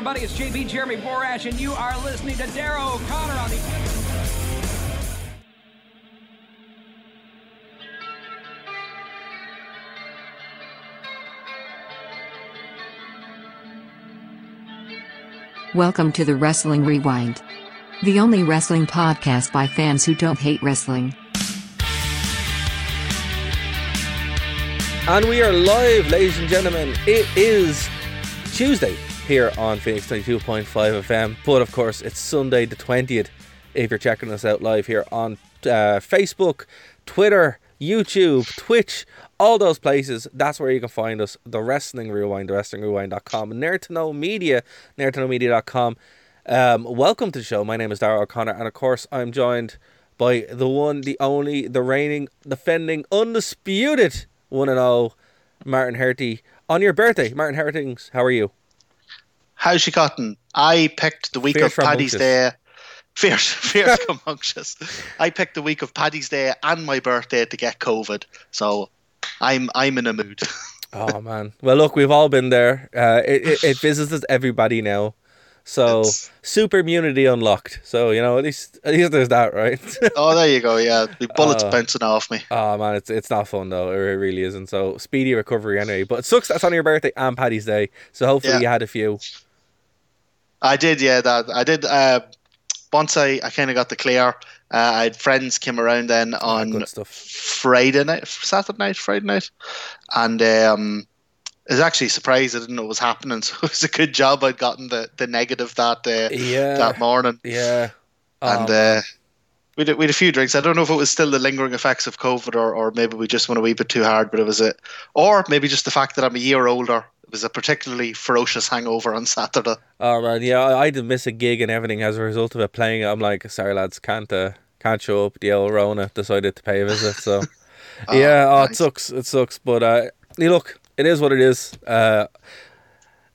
Everybody, it's JB Jeremy Borash, and you are listening to Dara O'Connor on the. Welcome to the Wrestling Rewind. The only wrestling podcast by fans who don't hate wrestling. And we are live, ladies and gentlemen. It is Tuesday here on Phoenix 22.5 FM. But of course, it's Sunday the 20th if you're checking us out live here on uh, Facebook, Twitter, YouTube, Twitch, all those places. That's where you can find us. The Wrestling Rewind, the WrestlingRewind.com, Nerd to Know Media, nerdtoknowmedia.com. Um, welcome to the show. My name is Dara O'Connor, and of course, I'm joined by the one, the only, the reigning, defending, undisputed one and all, Martin Herty. On your birthday, Martin Hertings, how are you? How's she gotten? I picked the week Fierce of Paddy's. Day. Fierce, fierce, rambunctious. I picked the week of Paddy's Day and my birthday to get COVID, so I'm I'm in a mood. Oh man. Well, look, we've all been there. Uh, it, it it visits everybody now. So It's- super immunity unlocked. So you know, at least at least there's that, right? oh, there you go. Yeah, the bullets Uh, bouncing off me. oh man, it's it's not fun though. It really isn't. So speedy recovery anyway. But it sucks that's on your birthday and Paddy's Day. So hopefully Yeah. you had a few. I did, yeah. That I did. Uh, once I, I kind of got the clear. Uh, I had friends came around then on Ah, stuff. Friday night, Saturday night, Friday night, and um, I was actually surprised I didn't know it was happening. So it was a good job I'd gotten the, the negative that uh, Yeah. that morning. Yeah. and Um, uh, we had, we had a few drinks. I don't know if it was still the lingering effects of COVID or, or maybe we just went a wee bit too hard, but it was it, or maybe just the fact that I'm a year older. It was a particularly ferocious hangover on Saturday. Oh man, yeah, I, I did miss a gig and everything as a result of it playing. I'm like, sorry lads, can't uh, can't show up. The old Rona decided to pay a visit, so yeah, oh, it sucks, it sucks. But uh, look, it is what it is. Uh,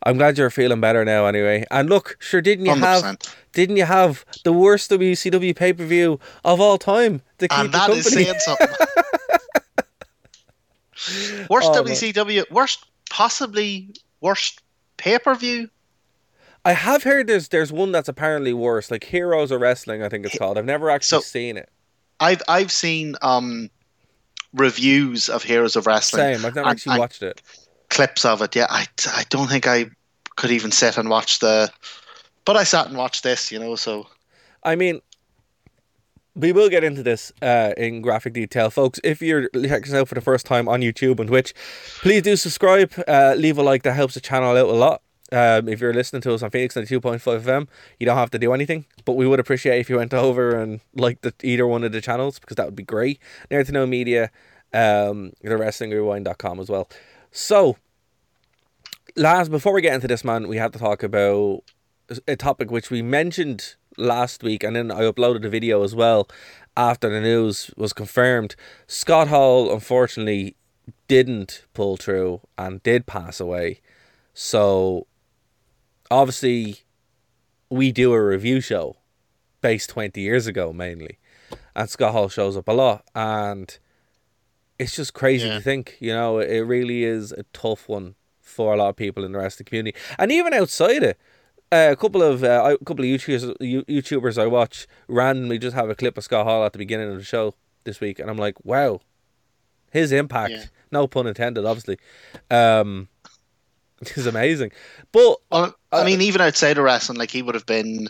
I'm glad you're feeling better now, anyway. And look, sure, didn't you have 100%. didn't you have the worst WCW pay per view of all time to keep And the that is saying something. worst Oh, man. WCW, worst, possibly worst pay per view. I have heard there's there's one that's apparently worse, like Heroes of Wrestling, I think it's called. I've never actually So- seen it. I've I've seen um reviews of Heroes of Wrestling. Same, I've never and- actually and watched it. clips of it. Yeah, I, I don't think I could even sit and watch the. But I sat and watched this, you know. So I mean, we will get into this uh, in graphic detail, folks. If you're checking us out for the first time on YouTube and Twitch, please do subscribe, uh, leave a like. That helps the channel out a lot. Um, if you're listening to us on Phoenix 92.5 FM, you don't have to do anything, but we would appreciate if you went over and liked the, either one of the channels because that would be great. Nerd to Know Media, um, the WrestlingRewind.com as well. So, last before we get into this, man, we had to talk about a topic which we mentioned last week, and then I uploaded a video as well after the news was confirmed. Scott Hall, unfortunately, didn't pull through and did pass away. So, obviously, we do a review show based 20 years ago mainly, and Scott Hall shows up a lot, and it's just crazy Yeah. to think, you know, it really is a tough one for a lot of people in the rest of the community, and even outside it. Uh, a couple of uh, a couple of YouTubers, YouTubers I watch randomly just have a clip of Scott Hall at the beginning of the show this week, and I'm like, wow, his impact, Yeah. no pun intended, obviously, um, is amazing. But Well, Uh, I mean, even outside of wrestling, like he would have been,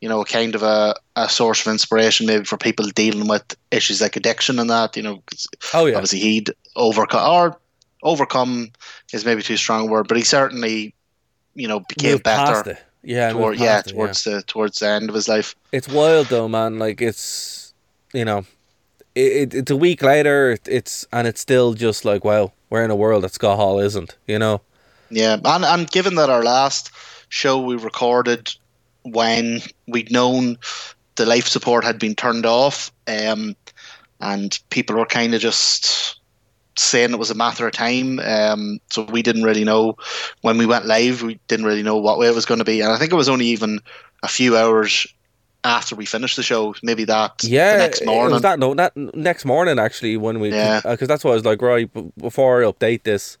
you know, a kind of a, a source of inspiration maybe for people dealing with issues like addiction and that. You know, oh yeah, obviously he'd overcome or overcome is maybe too strong a word, but he certainly, you know, became better. it. Yeah, Toward, yeah, it, towards the towards the end of his life. it's wild though, man. Like it's you know, it, it's a week later. it- It's and it's still just like wow, we're in a world that Scott Hall isn't. You know. Yeah, and and given that our last show we recorded when we'd known the life support had been turned off, um, and people were kind of just saying it was a matter of time. Um, so we didn't really know when we went live. We didn't really know what way it was going to be, and I think it was only even a few hours after we finished the show, maybe that Yeah, the next it morning. was that no that next morning actually when we Yeah. because that's what I was like right before I update this,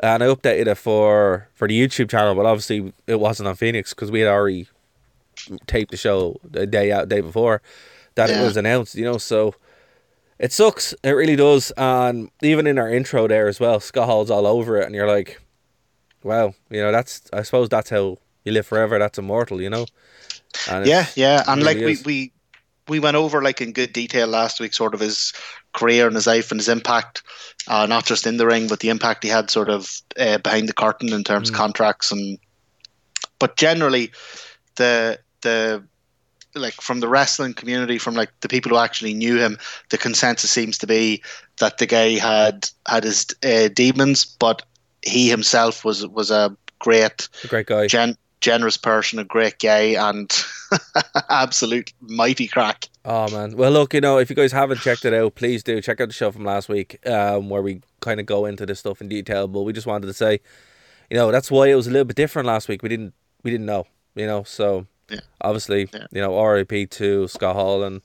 and I updated it for for the YouTube channel, but obviously it wasn't on Phoenix because we had already taped the show the day out day before that it was announced. You know, so it sucks. It really does, and even in our intro there as well, Scott Hall's all over it, and you're like, wow, you know that's I suppose that's how you live forever. That's immortal, you know. And yeah, yeah, and it like really we, we we went over like in good detail last week, sort of his career and his life and his impact, uh, not just in the ring, but the impact he had sort of uh, behind the curtain in Mm. terms of contracts and. But generally, the the like from the wrestling community, from like the people who actually knew him, the consensus seems to be that the guy had had his uh, demons, but he himself was was a great a great guy. gen- generous person, a great guy, and absolute mighty crack. Oh man. Well, look, you know, if you guys haven't checked it out, please do check out the show from last week, um, where we kind of go into this stuff in detail. But we just wanted to say, you know, that's why it was a little bit different last week. We didn't, we didn't know, you know. So Yeah. obviously, Yeah. you know, R.I.P. to Scott Hall, and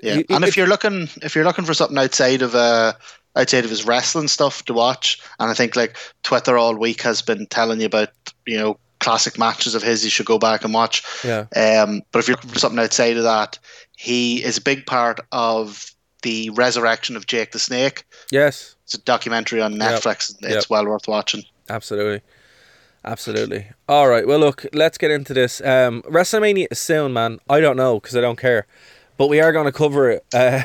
Yeah, You- and it- if you're looking if you're looking for something outside of uh outside of his wrestling stuff to watch, and I think like Twitter all week has been telling you about you know classic matches of his you should go back and watch. yeah, Um, but if you're looking for something outside of that, he is a big part of the resurrection of Jake the Snake. yes, It's a documentary on Yep. Netflix. It's Yep. well worth watching. absolutely, absolutely. All right. Well, look, let's get into this. Um, WrestleMania is soon, man. I don't know because I don't care, but we are going to cover it. Uh,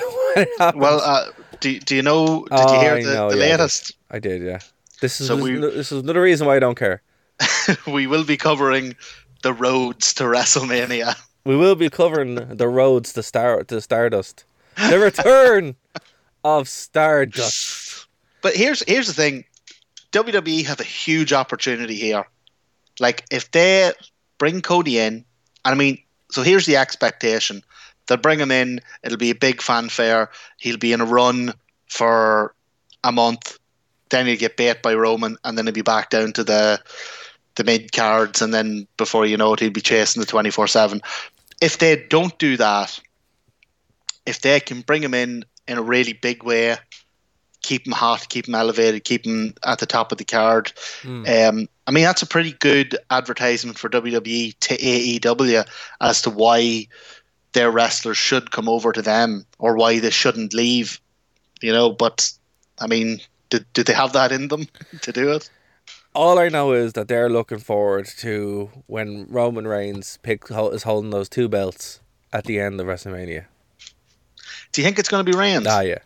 it. Well, uh, do, do you know? Did Oh, you hear the, know, the yeah, latest? I did, yeah. This is So we- this is another reason why I don't care. we will be covering the roads to WrestleMania. We will be covering the roads to star to Stardust. The return of Stardust. But here's here's the thing: WWE have a huge opportunity here. Like if they bring Cody in, and I mean, so here's the expectation: they'll bring him in. It'll be a big fanfare. He'll be in a run for a month. Then he'll get bait by Roman, and then he'll be back down to the the mid cards, and then before you know it, he'll be chasing the twenty four seven. If they don't do that, if they can bring him in in a really big way, keep him hot, keep him elevated, keep him at the top of the card. Um, I mean, that's a pretty good advertisement for WWE to AEW as to why their wrestlers should come over to them or why they shouldn't leave. You know, but I mean, do, do they have that in them to do it? All I know is that they're looking forward to when Roman Reigns pick, is holding those two belts at the end of WrestleMania. Do you think it's going to be Reigns? Ah, yeah.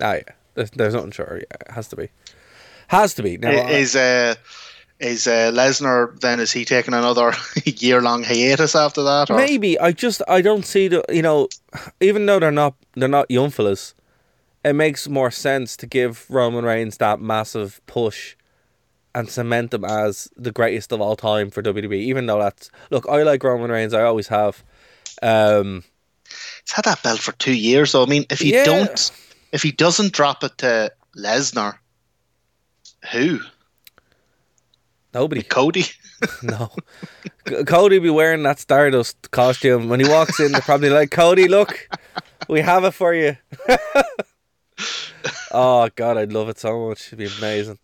Ah, yeah. There's, there's nothing sure. Yeah, it has to be. Has to be. Now, I- Is uh, is uh, Lesnar then? Is he taking another year long hiatus after that? Or? Maybe I just I don't see the you know, even though they're not they're not young fellas, it makes more sense to give Roman Reigns that massive push, and cement him as the greatest of all time for WWE. Even though that's look, I like Roman Reigns, I always have. Um, He's had that belt for two years. So I mean, if you Yeah. don't, if he doesn't drop it to Lesnar, who? nobody, Cody? no. Cody be wearing that Stardust costume when he walks in. They're probably like, Cody, look, we have it for you. oh God, I'd love it so much. It'd be amazing.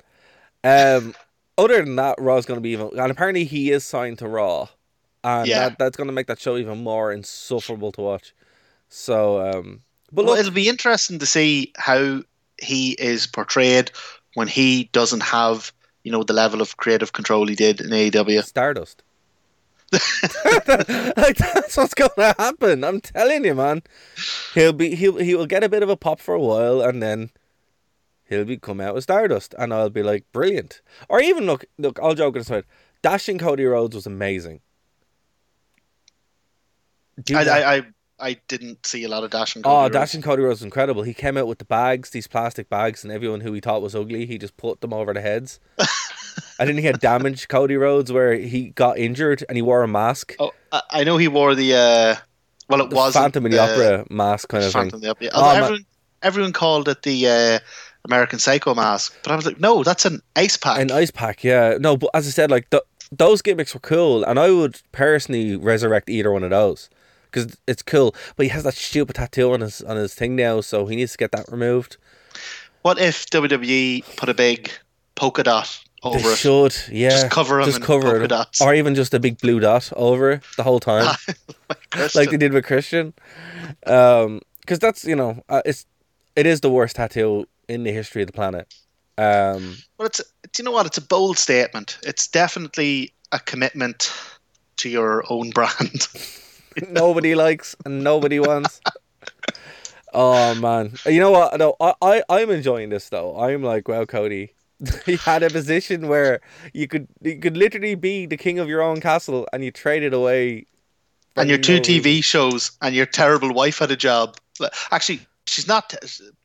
Um, other than that, Raw's going to be even, and apparently he is signed to Raw, and Yeah. that, that's going to make that show even more insufferable to watch. So, um, but Well, look, it'll be interesting to see how he is portrayed when he doesn't have, you know, the level of creative control he did in AEW. Stardust. like that's what's going to happen. I'm telling you, man. He'll be he'll he will get a bit of a pop for a while, and then he'll be come out with Stardust, and I'll be like brilliant. Or even look look, all joking aside, dashing Cody Rhodes was amazing. Do I, that. I, I, I didn't see a lot of Dash and Oh, Cody Rhodes. Dash and Cody Rhodes was incredible. He came out with the bags, these plastic bags, and everyone who he thought was ugly, he just put them over the heads. and then he had damaged Cody Rhodes where he got injured and he wore a mask. Oh, I, I know he wore the. Uh, well, it was Phantom of the Opera mask kind of Phantom of thing. the Opera. Oh, man. everyone, everyone called it the uh, American Psycho mask, but I was like, no, that's an ice pack. An ice pack, yeah. No, but as I said, like th- those gimmicks were cool, and I would personally resurrect either one of those because it's cool. But he has that stupid tattoo on his on his thing now, so he needs to get that removed. What if WWE put a big polka dot over they it? should, yeah, Just cover 'em just cover polka it, dots. or even just a big blue dot over it the whole time, like they did with Christian. Um, because that's you know, uh, it's it is the worst tattoo in the history of the planet. Um, Well, it's do you know what? It's a bold statement. It's definitely a commitment to your own brand. nobody likes and nobody wants. Oh man, you know what? No, I, I I'm enjoying this though. I'm like, well, Cody, you had a position where you could you could literally be the king of your own castle, and you traded away. and your two TV shows, and your terrible wife had a job. Actually, she's not.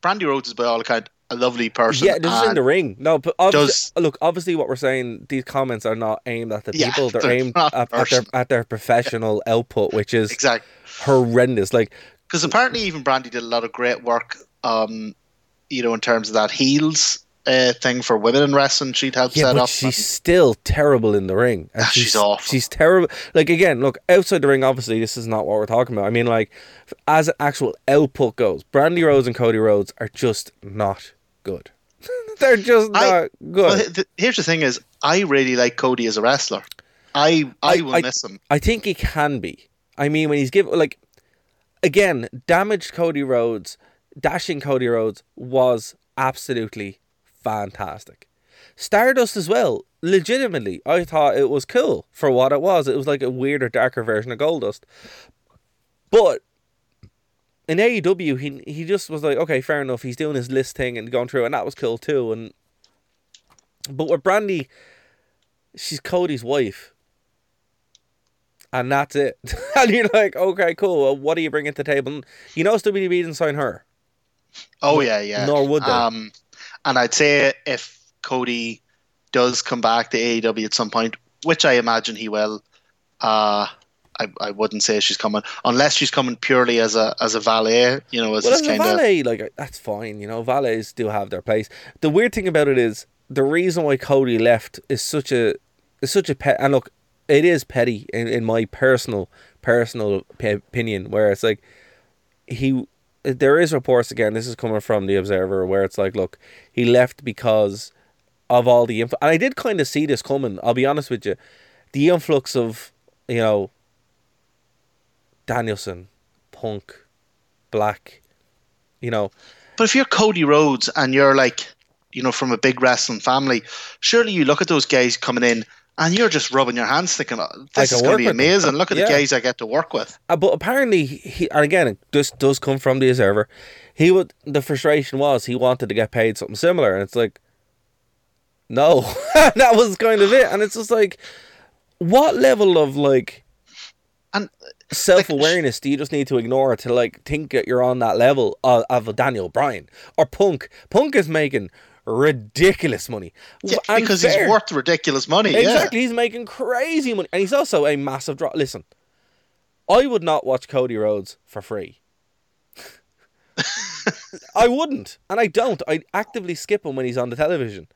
Brandi Rhodes is by all account a lovely person. Yeah, this is in the ring. No, but obviously, does- look, obviously, what we're saying, these comments are not aimed at the Yeah, people. They're, they're aimed at, at their at their professional output, which is Exactly. horrendous. Like, Because apparently, even Brandi did a lot of great work. Um, you know, in terms of that heels uh, thing for women in wrestling, she'd helped Yeah, set but up. she's still terrible in the ring. And Ah, she's awful. She's terrible. Like again, look outside the ring. Obviously, this is not what we're talking about. I mean, like as an actual output goes, Brandi Rhodes and Cody Rhodes are just not good. They're just not I- good. Well, th- here's the thing: is I really like Cody as a wrestler. I I, I- will I- miss him. I think he can be. I mean, when he's given like again, damaged Cody Rhodes, dashing Cody Rhodes was absolutely fantastic. Stardust as well. Legitimately, I thought it was cool for what it was. It was like a weirder, darker version of Goldust. But in AEW, he he just was like, okay, fair enough. He's doing his list thing and going through, and that was cool too. And but with Brandi, she's Cody's wife and that's it. and you're like, okay, cool. Well, what do you bring to the table? You know, WWE didn't sign her. Oh yeah, yeah. nor would they. Um, and I'd say if Cody does come back to AEW at some point, which I imagine he will, uh, I, I wouldn't say she's coming unless she's coming purely as a as a valet. You know, as Well, as a kind of valet, like that's fine. You know, valets do have their place. The weird thing about it is the reason why Cody left is such a is such a pet. And look, it is petty in, in my personal personal p- opinion. Where it's like he there is reports again. This is coming from the Observer, where it's like, look, he left because of all the info. And I did kind of see this coming. I'll be honest with you, the influx of you know Danielson, Punk, Black, you know. But if you're Cody Rhodes and you're like, you know, from a big wrestling family, surely you look at those guys coming in and you're just rubbing your hands thinking, oh, this is going to be with them. amazing. Look at Yeah. the guys I get to work with. Uh, but apparently, he and again, this does come from the observer. He would the frustration was he wanted to get paid something similar, and it's like, no, that was kind of it, and it's just like, what level of like And self awareness do you just need to ignore to like think that you're on that level of, of a Daniel Bryan or Punk? Punk is making ridiculous money yeah, And because fair. he's worth ridiculous money. Exactly, he's making crazy money, and he's also a massive draw. Listen, I would not watch Cody Rhodes for free. I wouldn't, and I don't. I actively skip him when he's on the television.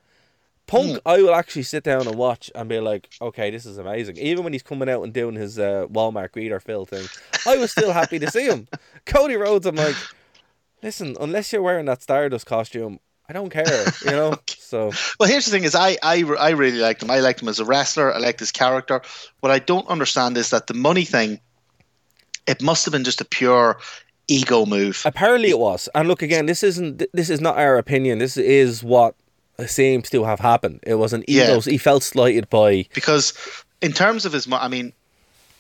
Punk, I will actually sit down and watch and be like, okay, this is amazing. Even when he's coming out and doing his uh, Walmart greeter Phil thing, I was still happy to see him. Cody Rhodes, I'm like, listen, unless you're wearing that Stardust costume, I don't care, you know. So Well, here's the thing: is I, I I really liked him. I liked him as a wrestler. I liked his character. What I don't understand is that the money thing. It must have been just a pure ego move. Apparently it was. And look again, this isn't this is not our opinion. This is what seems to have happened. It was an Yeah. He felt slighted by because in terms of his i mean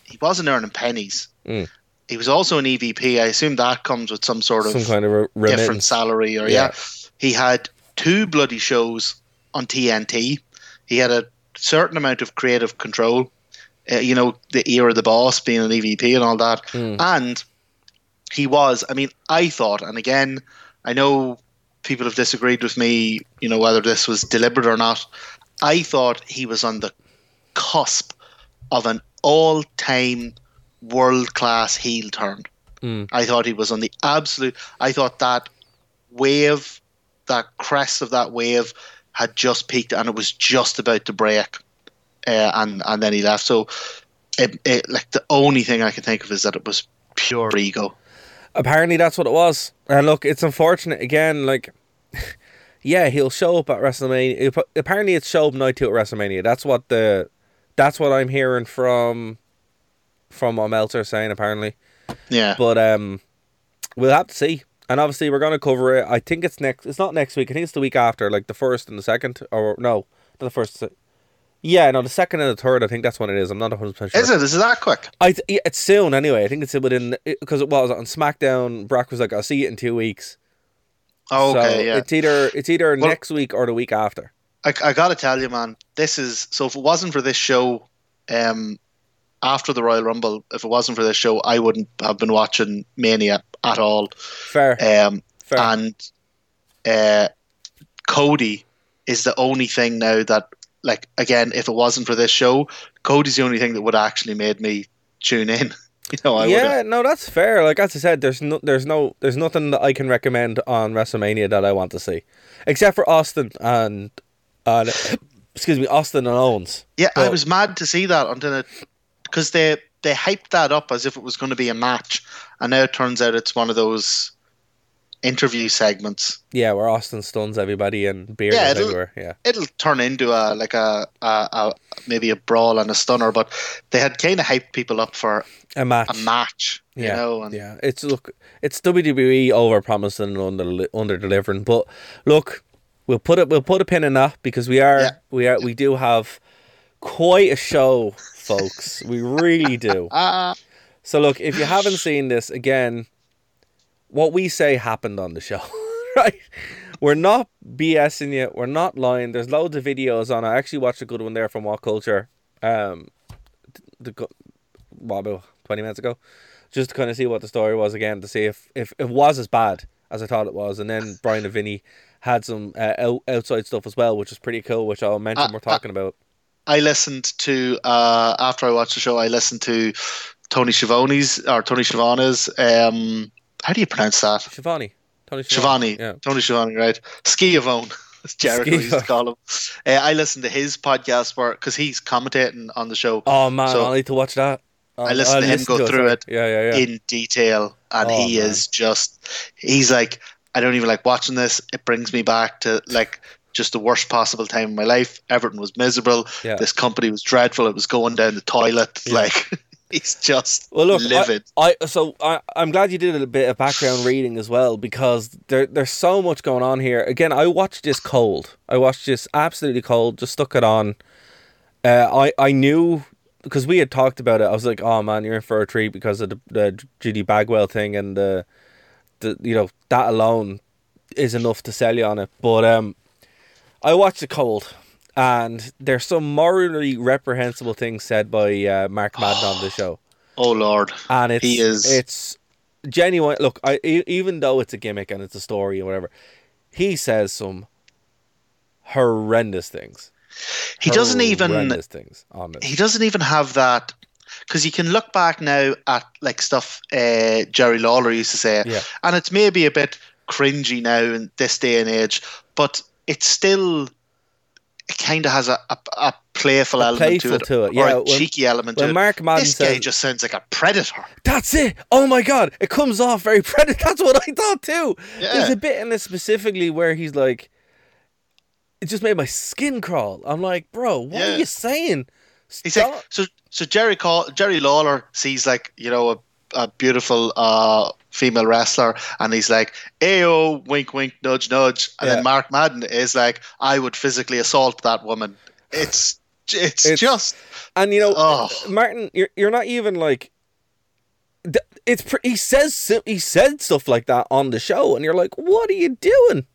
he wasn't earning pennies Mm. he was also an evp i assume that comes with some sort of some kind of re- different salary or yeah. Yeah. he had two bloody shows on tnt he had a certain amount of creative control uh, you know the ear of the boss being an evp and all that Mm. and he was. I mean, I thought, and again, I know people have disagreed with me, you know, whether this was deliberate or not. I thought he was on the cusp of an all time world class heel turn. I thought he was on the absolute. I thought that wave, that crest of that wave, had just peaked and it was just about to break, uh, and and then he left. So, it, it like the only thing I can think of is that it was pure ego. Apparently, that's what it was. And look, it's unfortunate again. Like, yeah, he'll show up at WrestleMania. Apparently, it's show up night two at WrestleMania. That's what the, that's what I'm hearing from, from what Meltzer saying. Apparently, Yeah, but um, we'll have to see. And obviously, we're gonna cover it. I think it's next. It's not next week. I think it's the week after, like the first and the second, or no, not the first. Yeah, no, the second and the third. I think that's what it is. I'm not 100 percent sure. is it? Is it that quick? I th- yeah, it's soon anyway. I think it's within because it was on SmackDown. Brock was like, "I'll see you in two weeks." Oh, okay, so yeah. It's either it's either Well- next week or the week after. I, I gotta tell you, man, this is so. If it wasn't for this show, um, after the Royal Rumble, if it wasn't for this show, I wouldn't have been watching Mania at all. Fair, Um, fair. and uh, Cody is the only thing now that, like, again, if it wasn't for this show, Cody's the only thing that would actually made me tune in. You know, I yeah, would. no, that's fair. Like as I said, there's no, there's no, there's nothing that I can recommend on WrestleMania that I want to see, except for Austin and, and excuse me, Austin and Owens. Yeah, I was mad to see that until it because they they hyped that up as if it was going to be a match, and now it turns out it's one of those interview segments. Yeah, where Austin stuns everybody and beer Yeah, it'll- everywhere. Yeah, It'll turn into a like a, a, a maybe a brawl and a stunner, but they had kind of hyped people up for a match. a match, you yeah, know. And yeah. It's look, it's WWE over promising and under under delivering. But look, we'll put it, we'll put a pin in that because we are, Yeah. we are, we do have quite a show, folks. we really do. Ah, So look, if you haven't seen this again, what we say happened on the show, right? We're not BSing you. We're not lying. There's loads of videos on. I actually watched a good one there from What Culture. Um, the what about twenty minutes ago, just to kind of see what the story was again to see if if it was as bad as I thought it was. And then Brian and Vinny had some uh, out, outside stuff as well, which is pretty cool, which I'll mention. Uh, we're talking about. I listened to uh, after I watched the show. I listened to Tony Schiavone's or Tony Schiavone's. Um, how do you pronounce that? Shivani, Tony Shivani, Yeah. Tony Shivani, right? Skiavone, as Jericho used to call him. Uh, I listened to his podcast because he's commentating on the show Oh man, So- I need to watch that. I listened to him go through sorry. it Yeah, yeah, yeah. in detail, and Oh, he man. is just he's like I don't even like watching this. It brings me back to like just the worst possible time in my life. Everything was miserable. Yeah. This company was dreadful. It was going down the toilet. Yeah. Like he's just Well, look, livid. I, I so I I'm glad you did a bit of background reading as well because there there's so much going on here. Again, I watched this cold. I watched this absolutely cold. Just stuck it on. Uh, I I knew because we had talked about it. I was like, oh man, you're in for a treat because of the, the Judy Bagwell thing and the the you know that alone is enough to sell you on it. But um, I watched it cold. And there's some morally reprehensible things said by uh, Mark Madden on the show oh Lord, and it's He is- it's genuine. Look, I even though it's a gimmick and it's a story or whatever, he says some horrendous things. he doesn't even horrendous things on this. he doesn't even have that because you can look back now at like stuff uh, Jerry Lawler used to say, Yeah. and it's maybe a bit cringy now in this day and age, but it's still it kind of has a, a, a playful A element playful to it, to it, or yeah, a when- cheeky element when to Mark it. Madden this guy just sounds like a predator. That's it. Oh my god, it comes off very predator. That's what I thought too. Yeah. There's a bit in this specifically where he's like, it just made my skin crawl. I'm like, bro, what Yeah. are you saying? He's Stop. like so so Jerry call, Jerry Lawler sees like you know a, a beautiful uh, female wrestler and he's like ayo wink wink nudge nudge and Yeah. then Mark Madden is like I would physically assault that woman. It's it's, It's- just And you know, Oh. Martin, you're you're not even like. It's pr- he says he said stuff like that on the show, and you're like, what are you doing?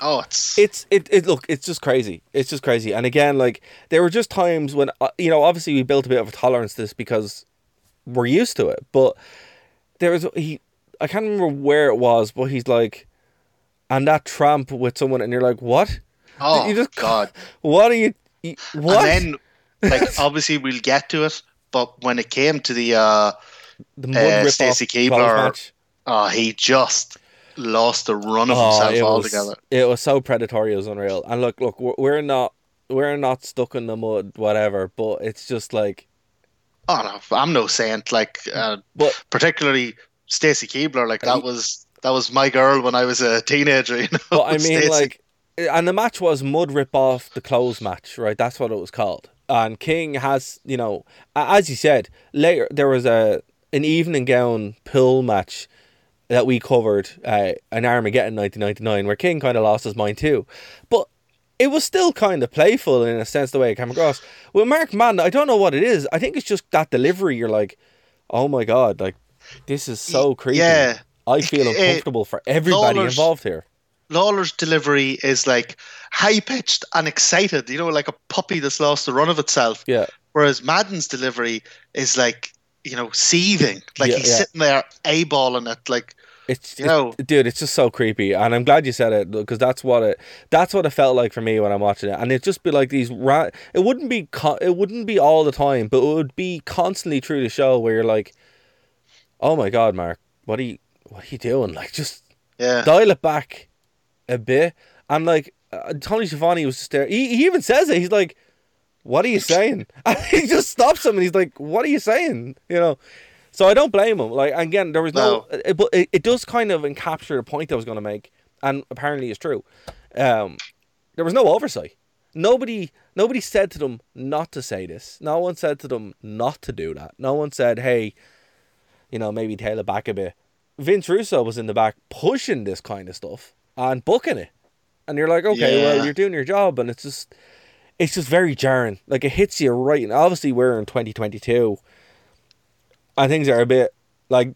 oh it's It's it, it look it's just crazy. It's just crazy. And again, like there were just times when uh, you know obviously we built a bit of a tolerance to this because we're used to it, but there was he I can't remember where it was, but he's like, and that tramp with someone, and you're like, what? Oh you just God! What are you? What? And then, like, obviously, we'll get to it. But when it came to the, uh, the mud uh, Stacy Keibler- oh, he just lost the run of Oh, himself it was, altogether. it was so predatory. It was unreal. And look, look, we're, we're not, we're not stuck in the mud, whatever. But it's just like, Oh no, I'm no saint. Like, uh, but particularly Stacy Keibler. Like that was that was my girl when I was a teenager. You know. But I mean, Stacy. like, and the match was mud rip off the clothes match, right? That's what it was called. And King has, you know, as you said later, there was a an evening gown pool match that we covered, uh, an Armageddon 1999, where King kind of lost his mind too. But it was still kind of playful in a sense, the way it came across. With Mark Madden, I don't know what it is. I think it's just that delivery. You're like, oh my god, like this is so creepy. yeah. I feel Eh, uncomfortable for everybody Lawler's- involved here. Lawler's delivery is like high pitched and excited, you know, like a puppy that's lost the run of itself. Yeah. Whereas Madden's delivery is like, you know, seething. Like Yeah, he's yeah. sitting there eyeballing it. Like, It's You know- it- dude, it's just so creepy, and I'm glad you said it because that's what it that's what it felt like for me when I'm watching it, and it'd just be like these ra- It wouldn't be co- it wouldn't be all the time, but it would be constantly through the show where you're like, oh my god, Mark, what are you what are you doing? Like just yeah. dial it back a bit, and like uh, Tony Schiavone was just there. He he even says it. He's like, what are you saying? And he just stops him, and he's like, what are you saying? You know. So I don't blame him. Like again, there was no, it, but it, it does kind of encapture the point I was going to make, and apparently it's true. Um, there was no oversight. Nobody, nobody said to them not to say this. No one said to them not to do that. No one said, "Hey, you know, maybe tail it back a bit." Vince Russo was in the back pushing this kind of stuff and booking it, and you're like, "Okay, Yeah. well, you're doing your job," and it's just, it's just very jarring. Like it hits you right. And obviously, we're in 2022 and things are a bit like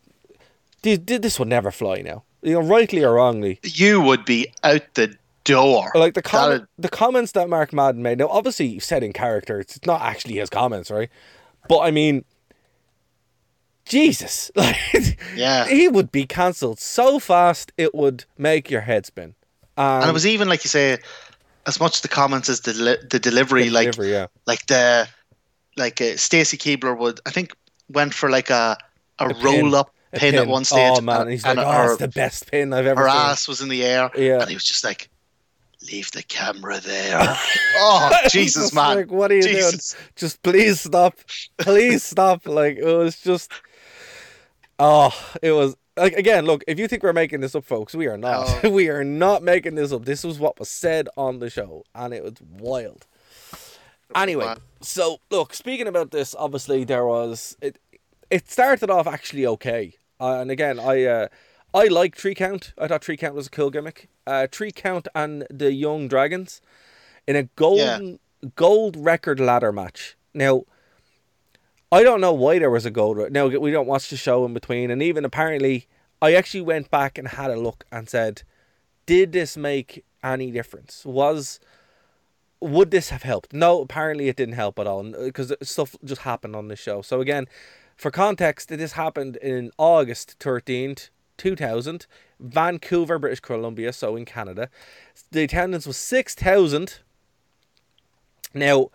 this, this would never fly now. You know, rightly or wrongly. You would be out the door. Like the com- That'd- the comments that Mark Madden made. Now, obviously, he said in character. It's not actually his comments, right? But I mean, Jesus, like Yeah. he would be cancelled so fast it would make your head spin. Um, and it was even like you say, as much the comments as the deli- the delivery, the like delivery, yeah. like the like uh, Stacy Keibler would I think went for like a a, pin. roll up A pin, at one stage. Oh man, and, he's like, and oh, her, it's the best pin I've ever her seen. ass was in the air, Yeah. and he was just like, "Leave the camera there." oh Jesus, man! Like, what are you Jesus. doing? Just please stop. Please stop. Like it was just. Oh, it was like again. Look, if you think we're making this up, folks, we are not. No. we are not making this up. This was what was said on the show, and it was wild. Anyway, Wow. so look, speaking about this, obviously there was it. It started off actually okay, uh, and again, I uh, I like 3 Count. I thought 3 Count was a cool gimmick. Uh, 3 Count and the Jung Dragons in a golden gold record ladder match. Now, I don't know why there was a gold. Re- now we don't watch the show in between, and even apparently, I actually went back and had a look and said, did this make any difference? Was would this have helped? No, apparently it didn't help at all because stuff just happened on this show. So again, for context, this happened in August thirteenth, two thousand, Vancouver, British Columbia, so in Canada. The attendance was six thousand. Now,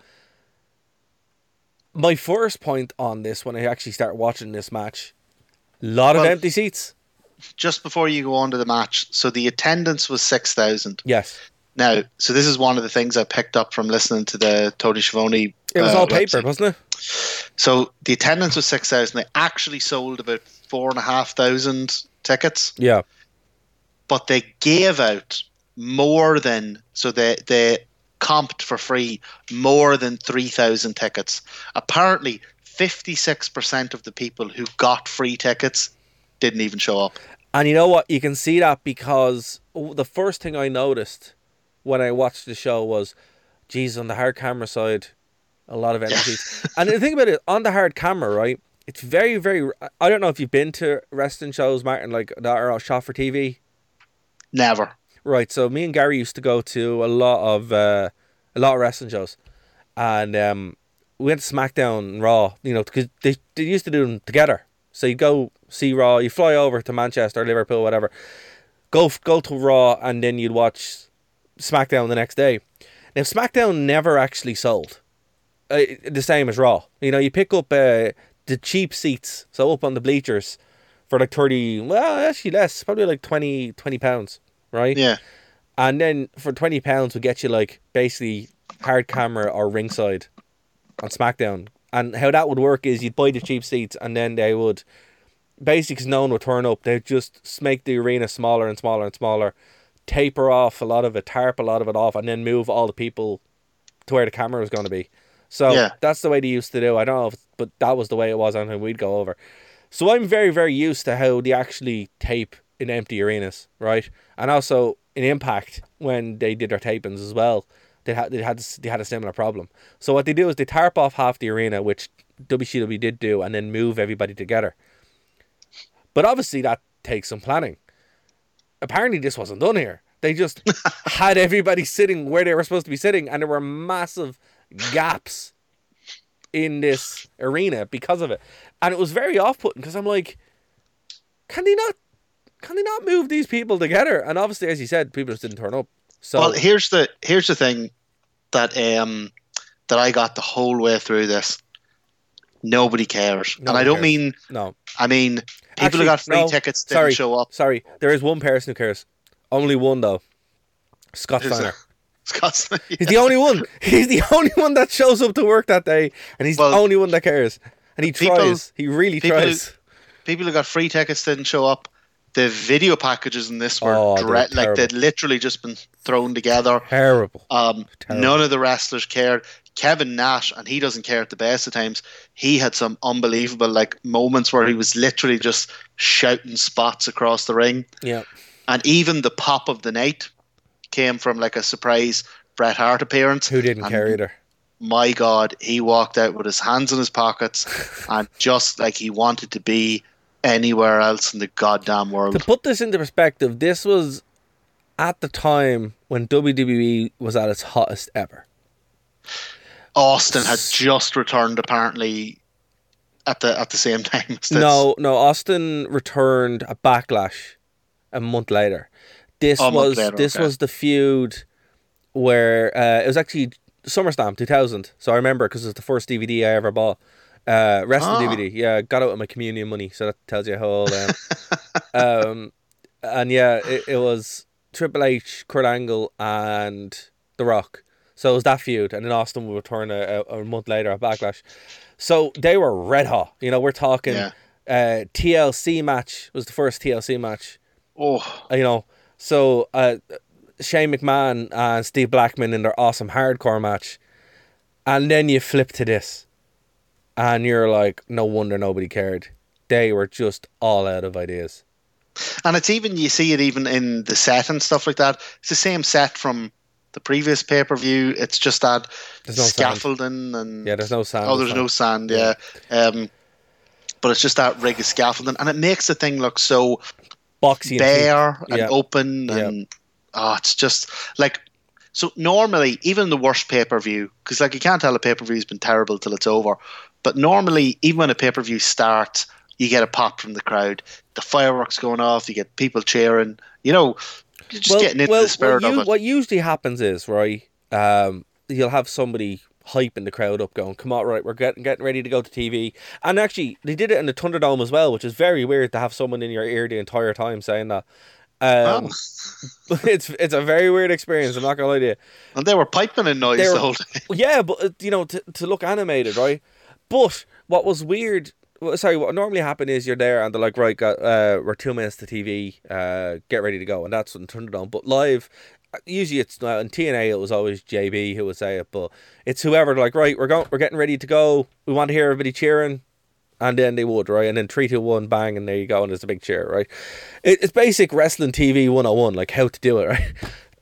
my first point on this when I actually started watching this match, a lot of empty seats. Just before you go on to the match, so the attendance was six thousand. Yes, Now, so this is one of the things I picked up from listening to the Tony Schiavone. it was uh, all paper, website. wasn't it? So the attendance was six thousand. They actually sold about four and a half thousand tickets, Yeah. but they gave out more than so they they comped for free more than three thousand tickets. Apparently, fifty six percent of the people who got free tickets didn't even show up. And you know what? You can see that because the first thing I noticed when I watched the show was, geez, on the hard camera side, a lot of energy. And the thing about it, on the hard camera, right? It's very, very. I don't know if you've been to wrestling shows, Martin, like that are shot for TV. Never. Right. So me and Gary used to go to a lot of uh, a lot of wrestling shows, and um, we went to SmackDown and Raw. You know, because they they used to do them together. So you go see Raw. You fly over to Manchester, Liverpool, whatever. Go go to Raw, and then you'd watch SmackDown the next day. Now SmackDown never actually sold. Uh, the same as Raw. You know, you pick up uh, the cheap seats, so up on the bleachers for like thirty. Well, actually less, probably like 20 20 pounds, right? Yeah. And then for twenty pounds, we get you like basically hard camera or ringside on SmackDown. And how that would work is you'd buy the cheap seats, and then they would basically 'cause no one would turn up. They'd just make the arena smaller and smaller and smaller, taper off a lot of it, tarp a lot of it off, and then move all the people to where the camera was going to be. So Yeah. that's the way they used to do. I don't know, if, but that was the way it was and we'd go over. So I'm very, very used to how they actually tape in empty arenas, right? And also in Impact when they did their tapings as well, they had they had they had a similar problem. So what they do is they tarp off half the arena, which WCW did do, and then move everybody together. But obviously that takes some planning. Apparently this wasn't done here. They just had everybody sitting where they were supposed to be sitting, and there were massive gaps in this arena because of it. And it was very off putting because I'm like, can they not can they not move these people together? And obviously, as you said, people just didn't turn up. So Well, here's the here's the thing that um that I got the whole way through this. Nobody cares, and I don't cares. mean no. I mean people Actually, who got free no, tickets didn't sorry, show up. Sorry, there is one person who cares. Only one though. Scott Who's Steiner. that? Scott's He's the only one. He's the only one that shows up to work that day, and he's Well, the only one that cares. And he people- tries. He really people tries. people who got free tickets didn't show up. The video packages in this were Oh, they were like they'd literally just been thrown together. Terrible. Um, Terrible. none of the wrestlers cared. Kevin Nash, and he doesn't care at the best of times. He had some unbelievable like moments where he was literally just shouting spots across the ring, Yeah. and even the pop of the night came from like a surprise Bret Hart appearance. Who didn't And care either? My God, he walked out with his hands in his pockets and just like he wanted to be anywhere else in the goddamn world. To put this into perspective, this was at the time when WWE was at its hottest ever. Austin had just returned apparently at the at the same time as this. No, no, Austin returned a backlash a month later. This a was later, this okay. was the feud where uh, it was actually SummerSlam 2000. So I remember because it's the first DVD I ever bought. Uh, wrestling Ah. DVD. Yeah, I got out of my communion money, so that tells you how old I am. um, and yeah, it, it was Triple H, Kurt Angle, and The Rock. So it was that feud, and then Austin would return a, a, a month later at Backlash. So they were red hot. You know, we're talking Yeah. uh, TLC match was the first TLC match. Oh, uh, You know, so uh, Shane McMahon and Steve Blackman in their awesome hardcore match, and then you flip to this, and you're like, no wonder nobody cared. They were just all out of ideas. and it's even you see it even in the set and stuff like that. It's the same set from the previous pay per view. It's just that There's no sand. scaffolding and Yeah, there's no sand. oh, there's time. no sand. Yeah, um, but it's just that rig of scaffolding, and it makes the thing look so boxy bare and Yeah. open Yeah. and oh, it's just like so normally even the worst pay-per-view because like you can't tell a pay-per-view's been terrible till it's over but normally even when a pay-per-view starts you get a pop from the crowd the fireworks going off you get people cheering you know you're just getting into the spirit what, of it what usually happens is right. Um, you'll have somebody hyping the crowd up, going, "Come on, right, we're getting getting ready to go to TV." And actually, they did it in the Thunderdome as well, which is very weird to have someone in your ear the entire time saying that. Um, Oh. it's it's a very weird experience. I'm not gonna lie to you. and they were piping in noise were- the whole time Yeah, but uh, you know, to, to look animated, right? But what was weird, sorry, what normally happen is you're there and they're like, right, got, uh, we're two minutes to TV, uh, get ready to go, and that's when turned it on. But live, uh, usually it's uh, in TNA, it was always JB who would say it, but it's whoever. Like, right, we're going, we're getting ready to go. We want to hear everybody cheering. And then they would, right? And then three, two, one, bang, and there you go, and there's a big cheer, right? It, it's basic wrestling TV 101, like how to do it, right?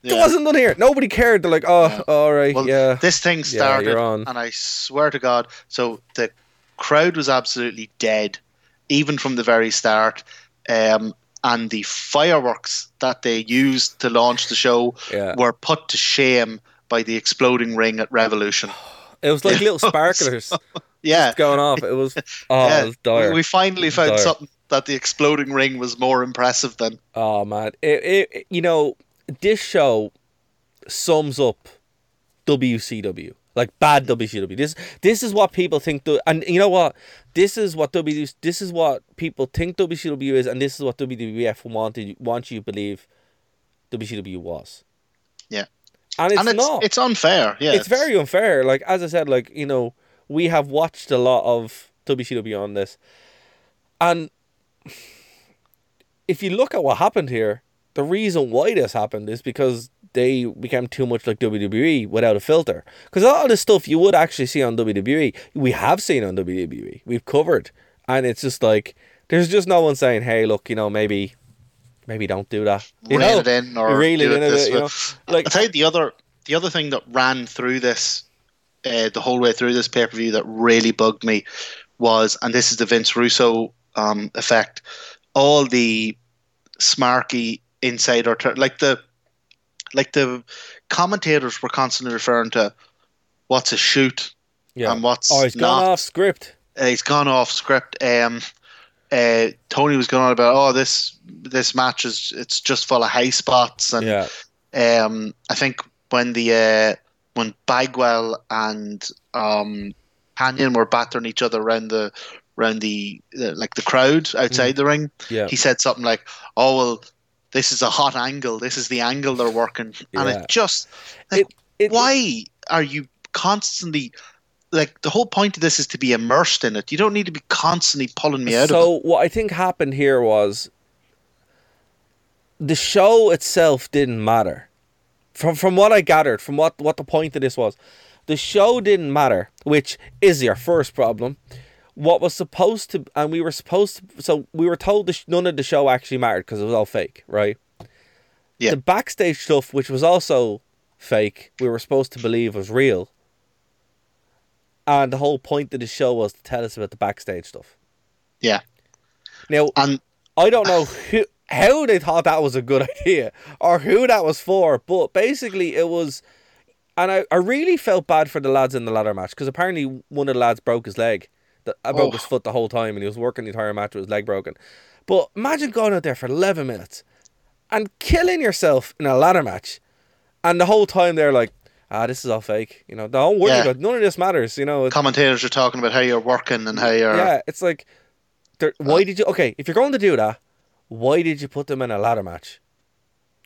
It Yeah. wasn't done here. Nobody cared. They're like, oh, all right, Well, yeah. this thing started, on. and I swear to God, so the crowd was absolutely dead, even from the very start. Um, and the fireworks that they used to launch the show Yeah. were put to shame by the exploding ring at Revolution. It was like little sparklers Yeah, going off. It was oh, yeah. it was dire. We, we finally found Dire. something that the exploding ring was more impressive than. Oh man, it, it, you know, this show sums up WCW. Like bad WCW. This this is what people think. The, and you know what? This is what W. This is what people think WCW is, and this is what WWF wanted wants you to believe WCW was. Yeah. And it's, and it's not. it's unfair. Yeah, it's very unfair. Like as I said, like you know, we have watched a lot of WCW on this, and if you look at what happened here, the reason why this happened is because they became too much like WWE without a filter. Because a lot of the stuff you would actually see on WWE, we have seen on WWE. We've covered, and it's just like there's just no one saying, "Hey, look, you know, maybe." Maybe don't do that. You know, it in or really do it it in this bit, you know. Like I tell you the other the other thing that ran through this uh, the whole way through this pay per view that really bugged me was, and this is the Vince Russo um, effect, all the smarky insider ter- like the like the commentators were constantly referring to what's a shoot yeah. and what's oh, he's not. gone off script. Uh, he's gone off script. Um, uh, Tony was going on about, oh, this this match is it's just full of high spots, and Yeah. um, I think when the uh, when Bagwell and um, Kanyon were battering each other around the around the like the crowd outside the ring, Yeah. he said something like, "Oh well, this is a hot angle. This is the angle they're working," and Yeah. it just like, It- it- why are you constantly like the whole point of this is to be immersed in it. You don't need to be constantly pulling me out of it. So what I think happened here was the show itself didn't matter. From from what I gathered, from what what the point of this was, the show didn't matter, which is your first problem. What was supposed to, and we were supposed to, so we were told the sh- none of the show actually mattered because it was all fake, right? Yeah. The backstage stuff, which was also fake, we were supposed to believe was real. And the whole point of the show was to tell us about the backstage stuff. Yeah, Now, and I don't know who, how they thought that was a good idea or who that was for, but basically it was. And I, I really felt bad for the lads in the ladder match because apparently one of the lads broke his leg. I broke Oh. his foot the whole time and he was working the entire match with his leg broken. But imagine going out there for 11 minutes and killing yourself in a ladder match. And the whole time they're like, ah, this is all fake. You know, don't worry Yeah. about. None of this matters. You know, commentators are talking about how you're working and how you're. yeah, it's like, why did you? Okay, if you're going to do that, why did you put them in a ladder match?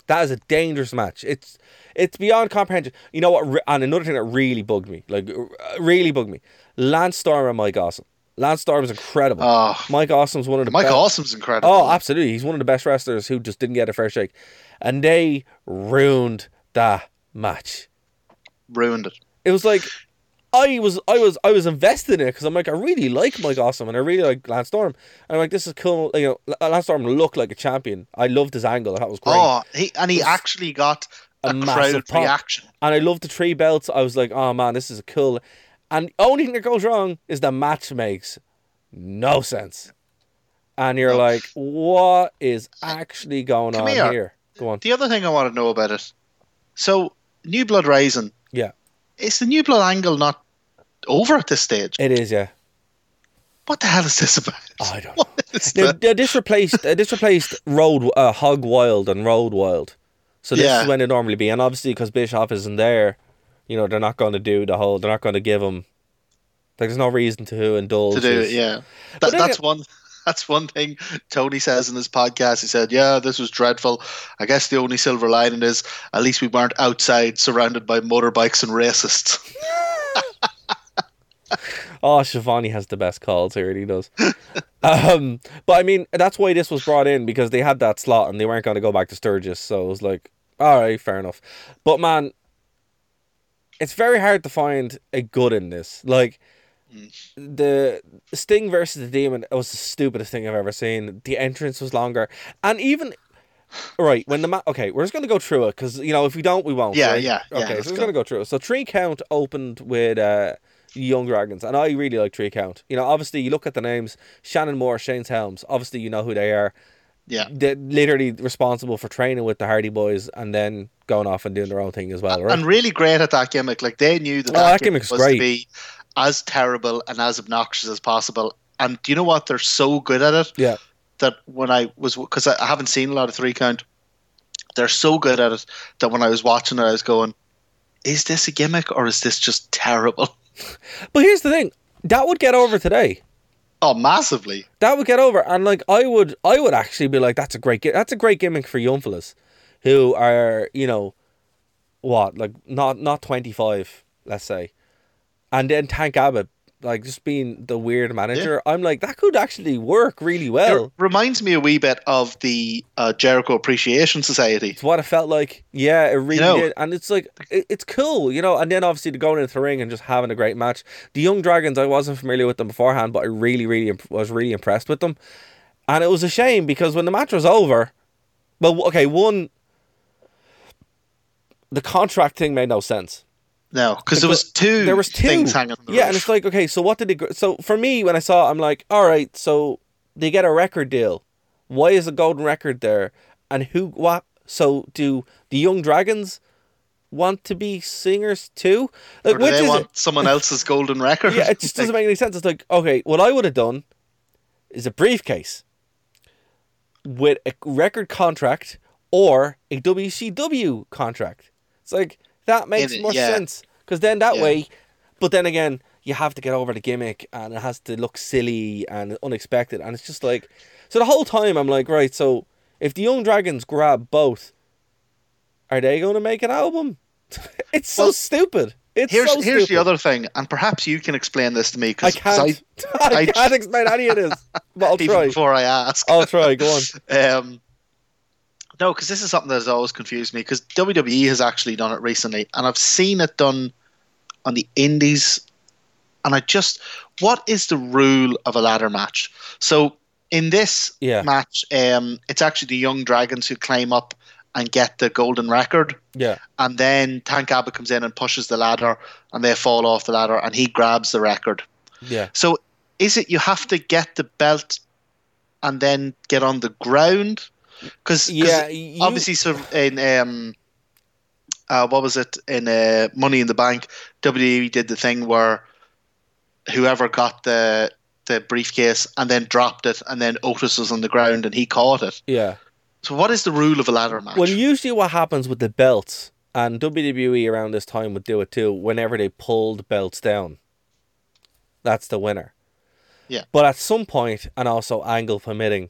That is a dangerous match. It's it's beyond comprehension. You know what? And another thing that really bugged me, like uh, really bugged me, Lance Storm and Mike Awesome. Lance Storm is incredible. Oh, Mike Awesome's one of the Mike best. Awesome's incredible. Oh, absolutely. He's one of the best wrestlers who just didn't get a fair shake, and they ruined that match. ruined it. It was like I was I was I was invested in it because I'm like I really like Mike Awesome and I really like Lance Storm and I'm like this is cool. You know, Lance Storm looked like a champion. I loved his angle. that was great. Oh, he and he actually got a a, massive pop. reaction. And I loved the three belts. I was like, oh man, this is a cool. And the only thing that goes wrong is the match makes no sense. And you're like, what is actually going Come on here. here? Go on. The other thing I want to know about it. So, New Blood Rising. Yeah, Is the New Blood angle not over at this stage? it is. Yeah, What the hell is this about? I don't know. Now, this replaced uh, this replaced Road uh, Hog Wild and Road Wild. So this Yeah. is when it normally be, and obviously because Bischoff isn't there, you know they're not going to do the whole. They're not going to give him. Like, there's no reason to indulge. to do his- it, yeah. That, that's one. That's one thing Tony says in his podcast. He said, "Yeah, this was dreadful. I guess the only silver lining is at least we weren't outside surrounded by motorbikes and racists." Oh, Schiavone has the best calls here, and he does. um, but I mean, that's why this was brought in because they had that slot and they weren't going to go back to Sturgis. So it was like, all right, fair enough. But man, it's very hard to find a good in this. Like the Sting versus the Demon was the stupidest thing I've ever seen. The entrance was longer, and even. Right when the ma- okay, we're just gonna go through it because you know if we don't, we won't. Yeah, right? yeah, yeah, Okay, let's so we're go. gonna go through it. So three count opened with uh, Jung Dragons, and I really like 3 Count. You know, obviously you look at the names: Shannon Moore, Shane's Helms. Obviously, you know who they are. Yeah, They're literally responsible for training with the Hardy Boys and then going off and doing their own thing as well, right? and really great at that gimmick. Like they knew that Oh, that, that gimmick was great. to be as terrible and as obnoxious as possible. And do you know what? They're so good at it. yeah, that when I was because I I haven't seen a lot of three count, they're so good at it that when I was watching it, I was going, "Is this a gimmick or is this just terrible?" But here's the thing: that would get over today. Oh, massively. That would get over, and like I would, I would actually be like, "That's a great, that's a great gimmick for young fellas who are, you know, what, like not not twenty five, let's say, and then Tank Abbott, like just being the weird manager. I'm like, that could actually work really well. It reminds me a wee bit of the uh, Jericho Appreciation Society. It's what it felt like. Yeah, it really know. did, and it's like it, it's cool, you know. And then obviously to going into the ring and just having a great match. The Jung Dragons, I wasn't familiar with them beforehand, but I really, really imp- was really impressed with them. And it was a shame because when the match was over, well, okay, one, the contract thing made no sense. No, because there was two. There was two things hanging. On the yeah, and it's like okay, so what did they? So for me, when I saw, it, I'm like, all right, so they get a record deal. Why is a golden record there? And who? What? So do the Jung Dragons want to be singers too? Like, Or do which they is want it? someone else's golden record? Yeah, it just doesn't make any sense. It's like okay, what I would have done is a briefcase with a record contract or a WCW contract. It's like that makes it- more yeah. sense because then that Yeah. way. But then again, you have to get over the gimmick, and it has to look silly and unexpected, and it's just like. So the whole time I'm like, right, so if the Jung Dragons grab both, are they going to make an album? it's so Well, stupid. It's Here's so here's the other thing, and perhaps you can explain this to me I because can't. I, I- can't explain any of this, but I'll try. before I ask. I'll try. Go on. Um, no, because this is something that has always confused me. Because WWE has actually done it recently, and I've seen it done on the Indies. And I just, what is the rule of a ladder match? So in this Yeah. match, um, it's actually the Jung Dragons who climb up and get the golden record, Yeah. and then Tank Abbott comes in and pushes the ladder, and they fall off the ladder, and he grabs the record. Yeah. So is it you have to get the belt and then get on the ground? Because Yeah, you- obviously, so in um, uh, what was it in uh, Money in the Bank, WWE did the thing where whoever got the the briefcase and then dropped it, and then Otis was on the ground and he caught it. Yeah. So what is the rule of a ladder match? Well, usually what happens with the belts, and WWE around this time would do it too, whenever they pulled belts down, that's the winner. Yeah. But at some point, and also angle permitting,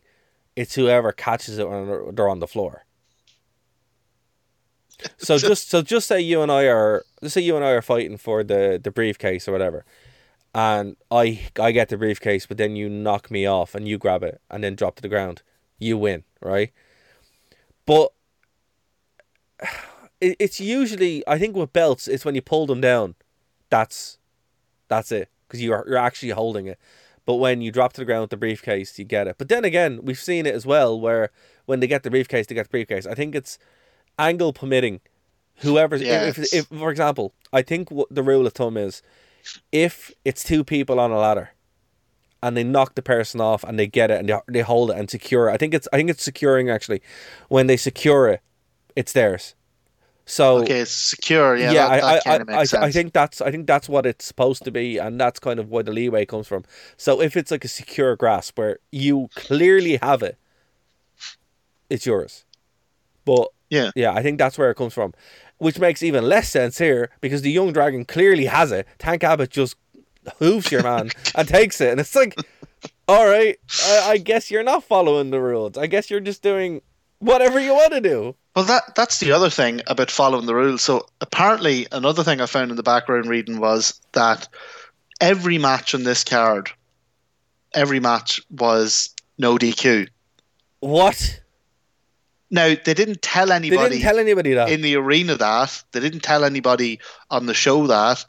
it's whoever catches it when they're- on the floor. So just so just say you and I are just say you and I are fighting for the the briefcase or whatever, and I I get the briefcase, but then you knock me off and you grab it and then drop to the ground, you win, right? But it, it's usually I think with belts, it's when you pull them down, that's that's it because you are you're actually holding it. But when you drop to the ground with the briefcase, you get it. But then again, we've seen it as well where when they get the briefcase, they get the briefcase. I think it's angle permitting. Whoever's if, Yes. if, for example, I think what the rule of thumb is, if it's two people on a ladder, and they knock the person off and they get it and they, they hold it and secure it. I think it's I think it's securing actually. When they secure it, it's theirs. So okay, it's secure. Yeah, yeah, that, that I, of I, I, makes I, I think that's I think that's what it's supposed to be, and that's kind of where the leeway comes from. So if it's like a secure grasp where you clearly have it, it's yours. But Yeah. yeah, I think that's where it comes from, which makes even less sense here because the Jung Dragon clearly has it. Tank Abbott just hooves your man and takes it, and it's like, all right, I, I guess you're not following the rules. I guess you're just doing whatever you want to do. Well, that that's the other thing about following the rules. So apparently, another thing I found in the background reading was that every match on this card, every match was no DQ. What? Now they didn't tell anybody. They didn't tell anybody that. in the arena that they didn't tell anybody on the show that,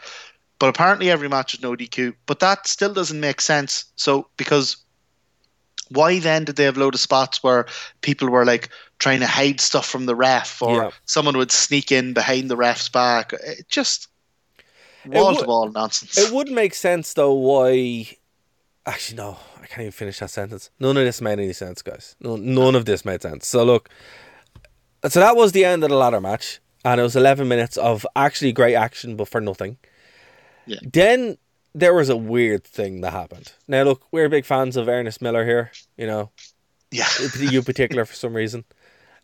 but apparently every match is no DQ. But that still doesn't make sense. So because why then did they have load of spots where people were like trying to hide stuff from the ref, or Yeah. someone would sneak in behind the ref's back? It just wall to wall nonsense. It would make sense though why actually no, I can't even finish that sentence. None of this made any sense, guys. No none of this made sense. So look so that was the end of the ladder match and it was eleven minutes of actually great action but for nothing. Yeah. Then there was a weird thing that happened. Now look, we're big fans of Ernest Miller here, you know. Yeah, you particular for some reason.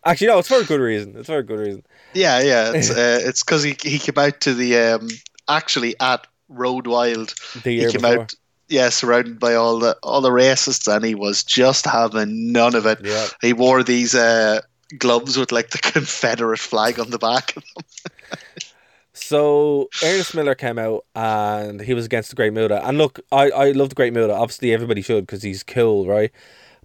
Actually, no, it's for a good reason. It's for a good reason. yeah, yeah. It's uh, it's because he he came out to the um actually at Road Wild. The He came before. out yeah surrounded by all the all the racists and he was just having none of it. Yeah. He wore these uh gloves with like the Confederate flag on the back. So Ernest Miller came out and he was against the Great Muta. And look, I, I love the Great Muta. Obviously, everybody should because he's cool, right?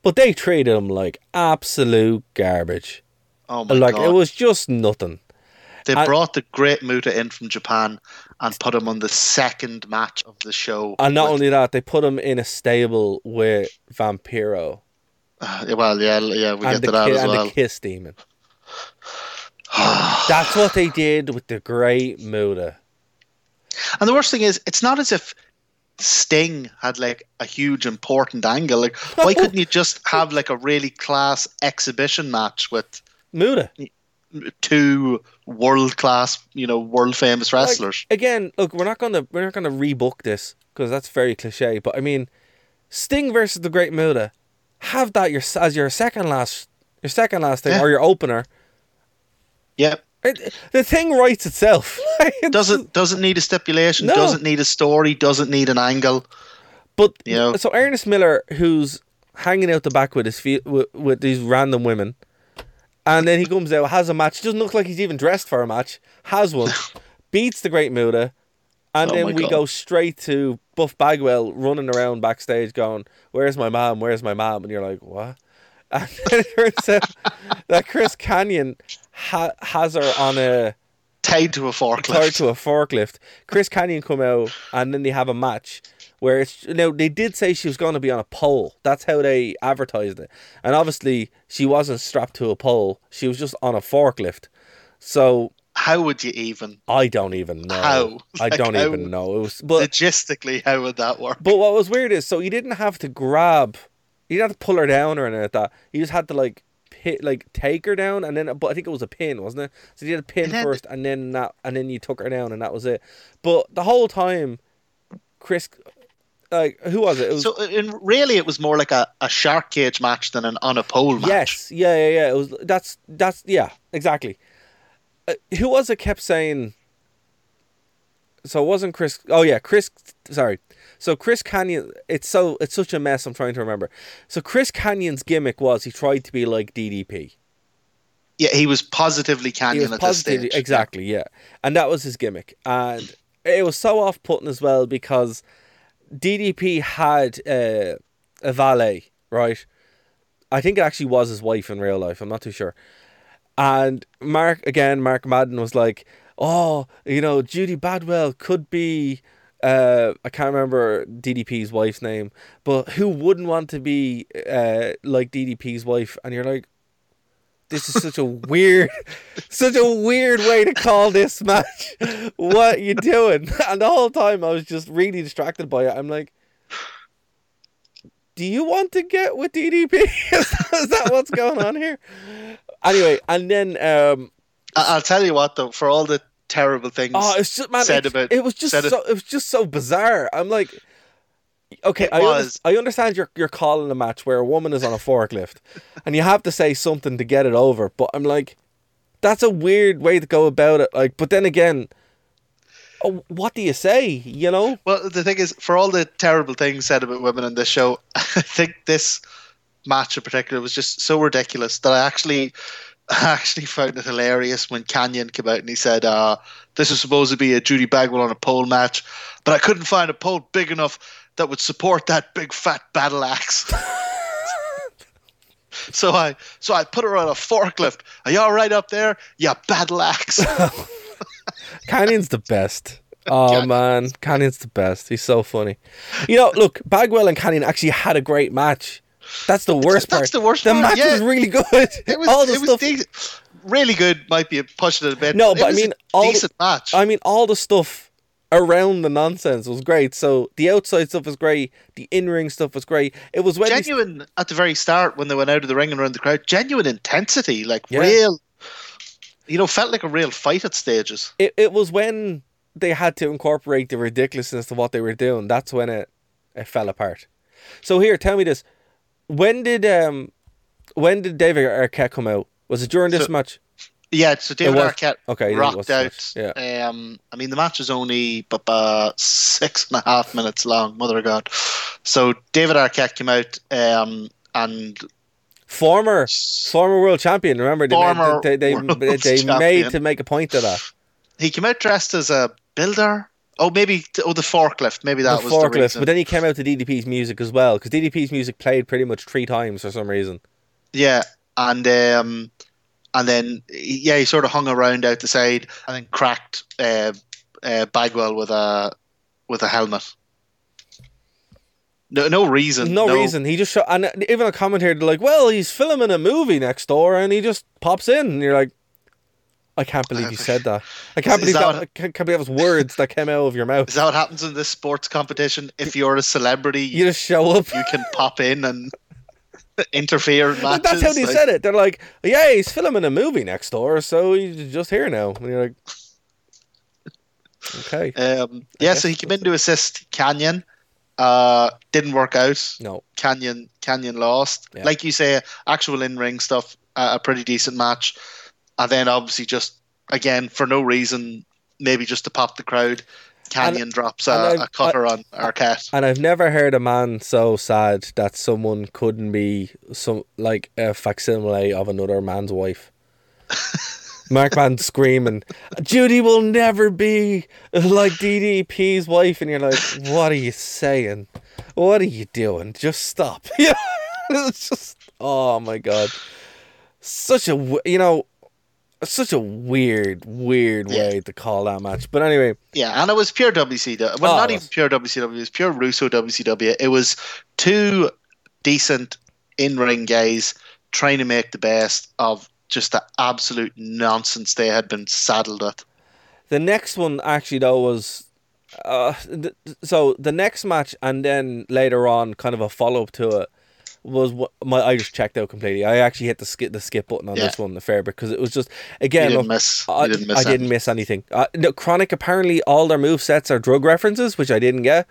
But they treated him like absolute garbage. Oh my like god! it was just nothing. They I- brought the Great Muta in from Japan and put him on the second match of the show. And not with- only that, they put him in a stable with Vampiro Uh, well, yeah, yeah, we and, get to that ki- as and well. the Kiss Demon. That's what they did with the Great Muta. And the worst thing is, it's not as if Sting had like a huge important angle. Like, why couldn't you just have like a really class exhibition match with Muta. two world class, you know, world famous Like, wrestlers? again, look, we're not gonna we're not gonna rebook this because that's very cliche. But I mean, Sting versus the Great Muta, have that your as your second last your second last thing Yeah. or your opener. Yep. It, the thing writes itself. Doesn't doesn't need a stipulation. No. Doesn't need a story. Doesn't need an angle. But You know? so Ernest Miller, who's hanging out the back with his with, with these random women, and then he comes out, has a match. Doesn't look like he's even dressed for a match. Has one, beats the Great Muta, and Oh then we God. go straight to Buff Bagwell running around backstage, going, "Where's my mom? Where's my mom?" And you're like, "What?" And then it turns out that Chris Kanyon ha- has her on a Tied to a forklift. tied to a forklift. Chris Kanyon come out and then they have a match where it's now they did say she was going to be on a pole. That's how they advertised it, and obviously she wasn't strapped to a pole. She was just on a forklift. So How would you even I don't even know. How? I don't how- even know. It was, but logistically? How would that work? but what was weird is so you didn't have to grab, you didn't have to pull her down or anything like that. You just had to like hit like take her down and then but I think it was a pin, wasn't it? So you did a pin And then- first and then that and then you took her down and that was it. But the whole time, Chris, like who was it? It was So, in, really, it was more like a, a shark cage match than an on a pole match. yes, yeah, yeah, yeah. It was that's that's yeah, exactly. Uh, who was it kept saying? So it wasn't Chris. Oh yeah, Chris. Sorry. So Chris Kanyon. It's so it's such a mess. I'm trying to remember. So Chris Kanyon's gimmick was he tried to be like DDP. Yeah, he was positively He Kanyon was at this positively stage. exactly yeah, and that was his gimmick, and it was so off putting as well because DDP had uh, a valet, right? I think it actually was his wife in real life. I'm not too sure. And Mark again, Mark Madden was like, "Oh, you know, Judy Bagwell could be." Uh, I can't remember DDP's wife's name, but who wouldn't want to be uh, like DDP's wife? And you're like, this is such a weird, such a weird way to call this match. What you doing? And the whole time I was just really distracted by it. I'm like, do you want to get with DDP? is, that, is that what's going on here? Anyway, and then um, I- I'll tell you what, though, for all the terrible things oh, it's just man, said it, about it was just so it was just so bizarre. I'm like. Okay, It I, under- I understand you're you're calling a match where a woman is on a forklift, and you have to say something to get it over. But I'm like, that's a weird way to go about it. Like, but then again, oh, what do you say? You know? Well, the thing is, for all the terrible things said about women in this show, I think this match in particular was just so ridiculous that I actually, I actually found it hilarious when Kanyon came out and he said, uh, "This is supposed to be a Judy Bagwell on a pole match, but I couldn't find a pole big enough that would support that big fat battle axe. So I so I put her on a forklift. Are you all right up there? Yeah, battle axe. Kanyon's the best. Oh man, Kanyon's the best. He's so funny. You know, look, Bagwell and Kanyon actually had a great match. That's the worst part. that's the worst The part, match yeah. was really good. It was all the stuff. decent. really good. Might be pushing it a bit. No, but I mean, all the- match. I mean, all the stuff around the nonsense was great. So the outside stuff was great. The in-ring stuff was great. It was when genuine at the very start when they went out of the ring and around the crowd. Genuine intensity, like Yeah. real. You know, felt like a real fight at stages. it, it was when they had to incorporate the ridiculousness of what they were doing. That's when it it fell apart. So here, tell me this: when did um when did David Arquette come out? Was it during this So- match? Yeah, so David was- Arquette okay, rocked out. yeah. Um, I mean, the match was only bu- six and a half minutes long. Mother of God! So David Arquette came out, um, and Former former world champion. Remember they Former made, they they, they, they made to make a point of that. he came out dressed as a builder. Oh, maybe oh the forklift. Maybe that the was forklift, the reason. but then he came out to DDP's music as well because DDP's music played pretty much three times for some reason. Yeah, and um, and then yeah, he sort of hung around out the side and then cracked uh, uh, Bagwell with a with a helmet. No, no reason. No, reason. He just shot, and even a commentator like, "Well, he's filming a movie next door, and he just pops in." And you're like, "I can't believe you said that. I can't Is believe that that. what- I can't, can't believe those words that came out of your mouth. Is that what happens in this sports competition? If you're a celebrity, You just show up. you can pop in and interfere matches. That's how they like- said it. They're like, "Yeah, he's filming a movie next door, so he's just here now." And you're like, "Okay, Um, yeah, so he came in to assist Kanyon. Uh, didn't work out. no, Kanyon Kanyon lost. Yeah. Like you say, actual in ring stuff, uh, a pretty decent match, and then obviously just again for no reason, maybe just to pop the crowd, Kanyon drops and a, I've- a cutter on Arquette. And I've never heard a man so sad that someone couldn't be some like a facsimile of another man's wife. Mark Man screaming, Judy will never be like DDP's wife, and you're like, what are you saying? What are you doing? Just stop. Yeah, it's just, oh my god, such a, you know, such a weird, weird Yeah. way to call that match. But anyway, Yeah, and it was pure WCW. Well, Oh, not even pure WCW. It was pure Russo WCW. It was two decent in-ring guys trying to make the best of just the absolute nonsense they had been saddled with. The next one actually though was uh th- so the next match and then later on kind of a follow up to it was what my I just checked out completely. I actually hit the skip the skip button on Yeah. this one the fair because it was just You again didn't look, miss. You I, didn't miss. I didn't anything. miss anything. Uh, no, Kronik apparently all their move sets are drug references, which I didn't get,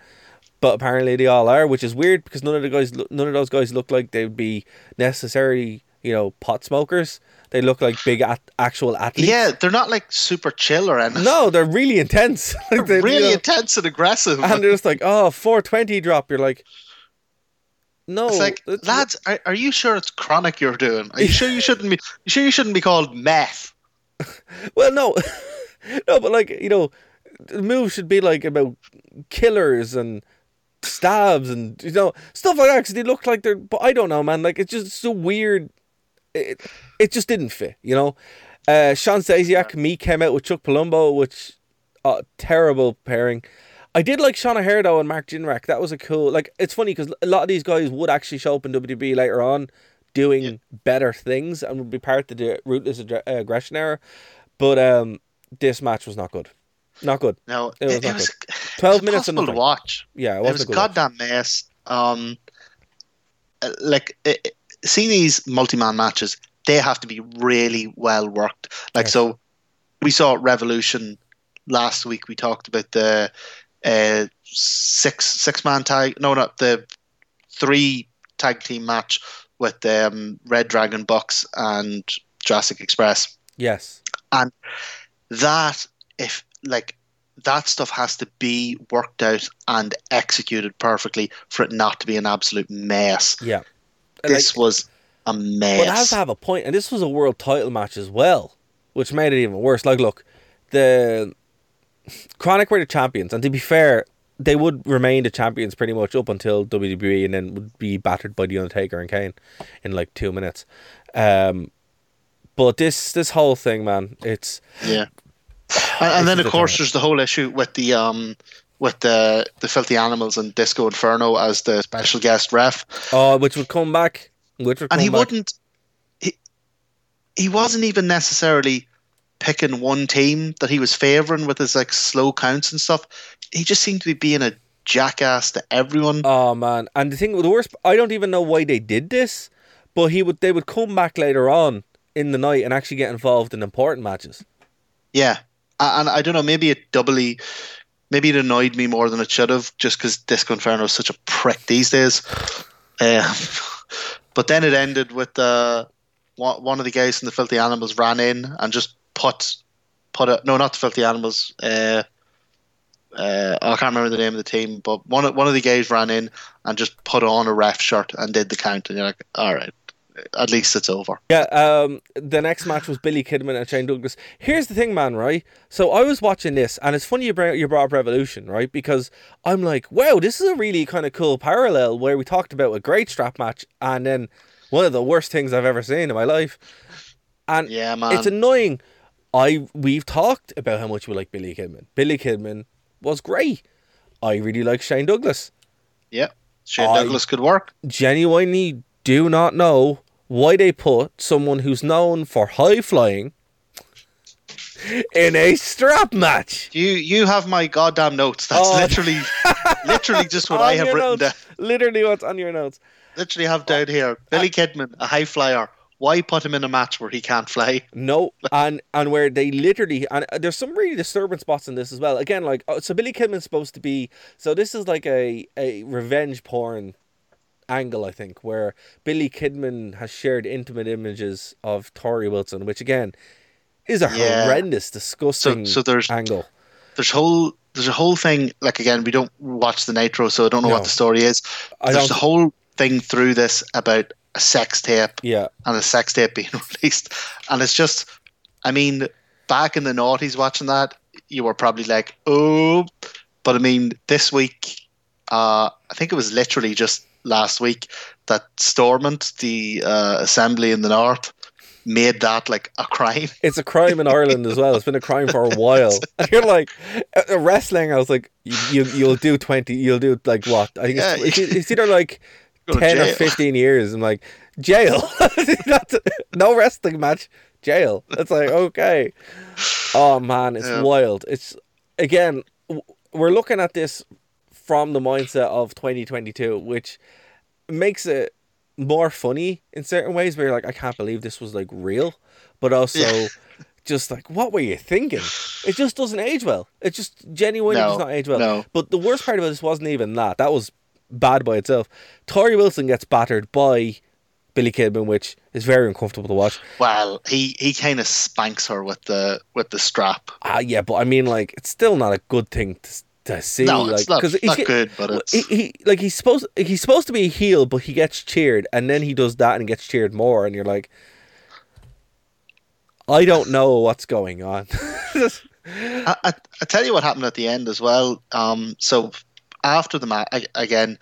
but apparently they all are, which is weird because none of the guys, none of those guys look like they'd be necessarily you know pot smokers. They look like big at, actual athletes. Yeah, they're not like super chill or anything. No, they're really intense. Like, they're, really know, intense and aggressive. and they're just like, oh, 420 drop. You're like, no, it's like, it's- lads, are, are you sure it's chronic you're doing? Are you sure you shouldn't be? You sure you shouldn't be called meth? Well, no, no, but like you know, the move should be like about killers and stabs and you know stuff like that because they look like they're. But I don't know, man. Like it's just so weird. It it just didn't fit, you know. Uh, Sean Stasiak, me came out with Chuck Palumbo, which uh, terrible pairing. I did like Sean O'Haire though and Mark Jindrak. That was a cool. Like it's funny because a lot of these guys would actually show up in WWE later on, doing better things and would be part of the Ruthless uh, aggression era. But um, this match was not good. Not good. No, It was it, it was, good. it 12 was minutes impossible to watch. Yeah, it wasn't was a goddamn mess. Um, uh, like it, it- see these multi-man matches, they have to be really well worked. Like Yes. so, we saw Revolution last week. We talked about the uh, six six man tag. No, not the three tag team match with um, Red Dragon Bucks and Jurassic Express Yes. And that if like that stuff has to be worked out and executed perfectly for it not to be an absolute mess. Yeah. This Like- was a mess. But it has to have a point, and this was a world title match as well, which made it even worse. Like, look, the Kronik were the champions, and to be fair, they would remain the champions pretty much up until WWE, and then would be battered by the Undertaker and Kane in like two minutes. Um, but this this whole thing, man, it's yeah. And, and then of course the- there's the whole issue with the um with the the filthy animals and Disco Inferno as the special guest ref. oh, which would come back, which would and he back. wouldn't he, he wasn't even necessarily picking one team that he was favoring with his like slow counts and stuff he just seemed to be being a jackass to everyone. Oh man, and the thing, with the worst, I don't even know why they did this, but he would, they would come back later on in the night and actually get involved in important matches. yeah. And i don't know maybe it doubly maybe it annoyed me more than it should have just because disco inferno is such a prick these days. Um, But then it ended with the one one of the guys from the Filthy Animals ran in and just put put a no, not the Filthy Animals. Uh, uh, I can't remember the name of the team, but one of, one of the guys ran in and just put on a ref shirt and did the count, and you're like, all right, at least it's over. Yeah, um, the next match was Billy Kidman and Shane Douglas. Here's the thing, man, right? So I was watching this, and it's funny you bring you brought up Revolution, right? Because I'm like, wow, this is a really kind of cool parallel where we talked about a great strap match, and then one of the worst things I've ever seen in my life. And Yeah, man. it's annoying. I we've talked about how much we like Billy Kidman. Billy Kidman was great. I really like Shane Douglas. Yeah, Shane I- Douglas could work. genuinely do not know why they put someone who's known for high flying in a strap match. You you have my goddamn notes. That's Oh. literally literally just what I have written down. Literally what's on your notes. Literally have down oh. here. Billy Kidman, a high flyer. Why put him in a match where he can't fly? No, and and where they literally and there's some really disturbing spots in this as well. Again, like oh, so Billy Kidman's supposed to be so this is like a a revenge porn angle, I think, where Billy Kidman has shared intimate images of Torrie Wilson, which again is a Yeah. horrendous, disgusting so there's- angle. There's whole there's a whole thing like again we don't watch the Nitro, so I don't know No. what the story is. There's a whole thing through this about a sex tape Yeah, and a sex tape being released, and it's just, I mean, back in the noughties watching that, you were probably like, oh, but I mean, this week, uh, I think it was literally just last week that Stormont, the uh, assembly in the north, made that like a crime. it's a crime in Ireland as well. It's been a crime for a while. And you're like wrestling. I was like, you, you you'll do twenty. You'll do like what? I think Yeah. it's, it's either like Ten or fifteen years. I'm like jail. No wrestling match. Jail. It's like okay. Oh man, it's Yeah. wild. It's again. We're looking at this from the mindset of 2022, which makes it more funny in certain ways. Where you're like, I can't believe this was like real, but also Yeah. just like, what were you thinking? It just doesn't age well. It just genuinely No, does not age well. no. But the worst part of this wasn't even that. That was bad by itself. Torrie Wilson gets battered by Billy Kidman, which is very uncomfortable to watch. Well, he, he kind of spanks her with the with the strap. Ah, yeah, but I mean, like, it's still not a good thing to, to see. No, like, it's not, 'cause he's not get- good, but it's he, he like he's supposed he's supposed to be a heel, but he gets cheered, and then he does that and gets cheered more, and you're like, I don't know what's going on. I, I, I tell you what happened at the end as well. Um, so after the match, again,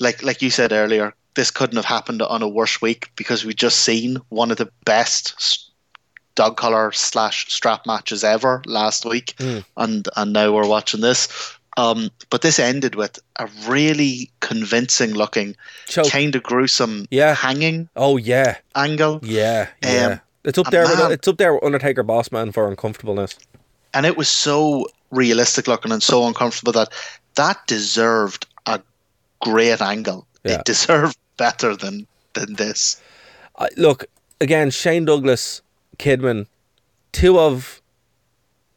like like you said earlier, this couldn't have happened on a worse week because we just seen one of the best dog collar slash strap matches ever last week, Hmm. and and now we're watching this. Um, but this ended with a really convincing looking, kind of gruesome Yeah. hanging oh yeah, angle. yeah, yeah. Um, it's up there. With, it's up there with Undertaker Boss Man for uncomfortableness. And it was so realistic looking and so uncomfortable that that deserved a great angle. Yeah. It deserved better than than this. I, look again, Shane Douglas, Kidman, two of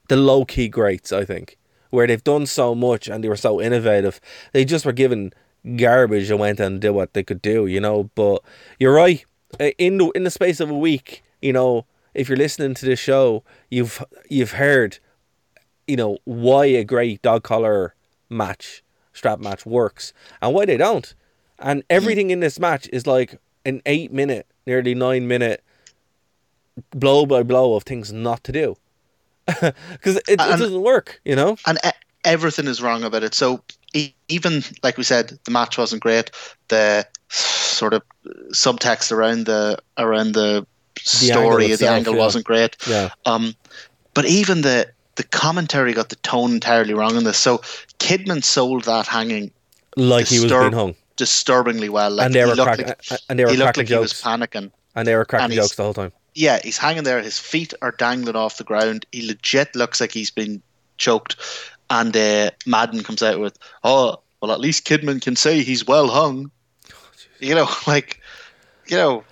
the low key greats, I think, where they've done so much and they were so innovative. They just were given garbage and went and did what they could do, you know. But you're right. Uh, In the in the space of a week, you know, if you're listening to this show, you've you've heard, you know, why a great dog collar match, strap match works and why they don't. And everything in this match is like an eight minute, nearly nine minute blow by blow of things not to do. Because it, it doesn't work, you know? And e- everything is wrong about it. So even like we said, the match wasn't great. The sort of subtext around the around the story angle of the angle yeah. wasn't great. Yeah. Um, but even the the commentary got the tone entirely wrong in this. So Kidman sold that hanging Like he was being hung. disturbingly well. Like and they were cracking, like, and they were he cracking like he was jokes. panicking. and they were cracking jokes the whole time. Yeah, he's hanging there. His feet are dangling off the ground. He legit looks like he's been choked. And uh, Madden comes out with, "Oh, well, at least Kidman can say he's well hung." You know, like, you know,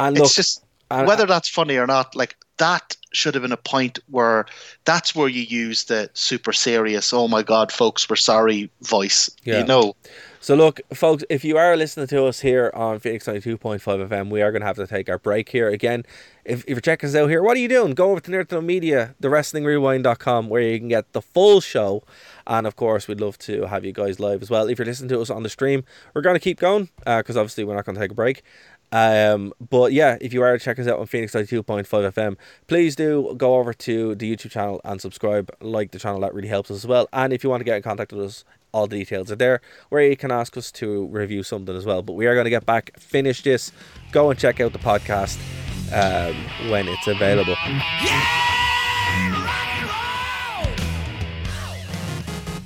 And it's just and- whether that's funny or not. Like, that should have been a point where that's where you use the super serious, oh my god, folks, we're sorry voice. Yeah. You know, So look, folks, if you are listening to us here on Phoenix 92.5 FM, we are going to have to take our break here. Again, if, if you're checking us out here, what are you doing? Go over to Nerd to Media, the wrestlingrewind.com, where you can get the full show. And of course, we'd love to have you guys live as well. If you're listening to us on the stream, we're going to keep going uh, because obviously we're not going to take a break. Um, but yeah, if you are checking us out on Phoenix 92.5 FM, please do go over to the YouTube channel and subscribe, like the channel. That really helps us as well. And if you want to get in contact with us, all the details are there where you can ask us to review something as well. But we are going to get back, finish this, go and check out the podcast um, when it's available.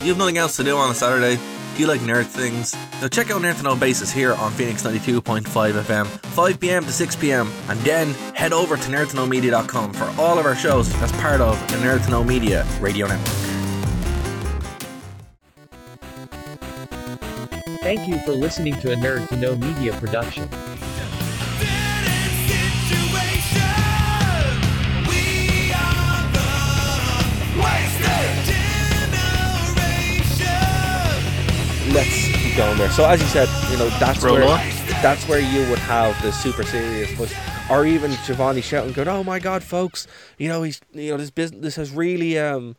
You have nothing else to do on a Saturday? You like nerd things? Now check out Nerd to Know Basis here on Phoenix 92.5 FM, 5pm to 6pm, and then head over to nerdtoknowmedia.com for all of our shows as part of the Nerd to Know Media radio network. Thank you for listening to a Nerd to Know Media production. Let's keep going there. So as you said, you know that's Roll where on. that's where you would have the super serious voice, or even Schiavone shouting, "Going, oh my God, folks! You know he's you know this business this has really um."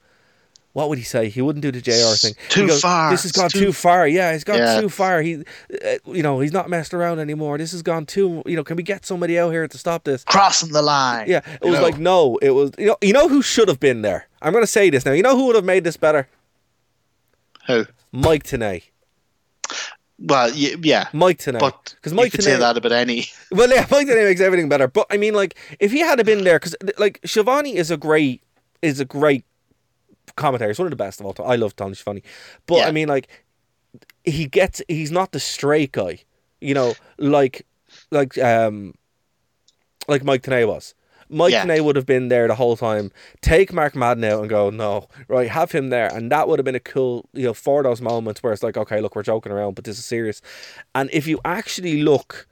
What would he say? He wouldn't do the JR thing. Too far. This has gone too- too, far. Yeah, it's gone Yeah. too far. He, uh, you know, he's not messed around anymore. This has gone too. You know, can we get somebody out here to stop this? crossing the line. Yeah, it was know. like no. It was you know you know who should have been there. I'm gonna say this now. You know who would have made this better? Who? Mike Tenay. Well, yeah. Mike Tenay. But because you Mike could say that about any. Well, yeah, Mike Tenay makes everything better. But I mean, like, if he had been there, because like Schiavone is a great is a great commentator. He's one of the best of all time. I love Tony Schiavone, but Yeah. I mean, like, he gets he's not the straight guy, you know, like like um like Mike Tenay was. Mike Yeah. Would have been there the whole time. Take Mark Madden out and go, no, right, have him there, and that would have been a cool, you know, for those moments where it's like, okay, look, we're joking around, but this is serious. And if you actually look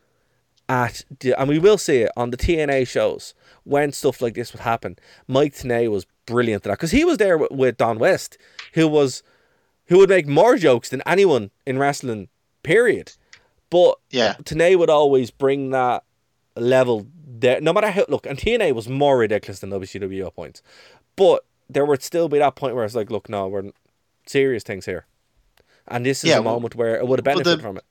at, the, and we will see it on the TNA shows when stuff like this would happen. Mike Tenay was brilliant at that because he was there with, with Don West, who was, who would make more jokes than anyone in wrestling. Period. But Yeah. Tenay would always bring that level there. No matter how look, and TNA was more ridiculous than WCW at points, but there would still be that point where it's like, look, no, we're serious things here, and this is Yeah, a well- moment where it would have well, the- benefited from it.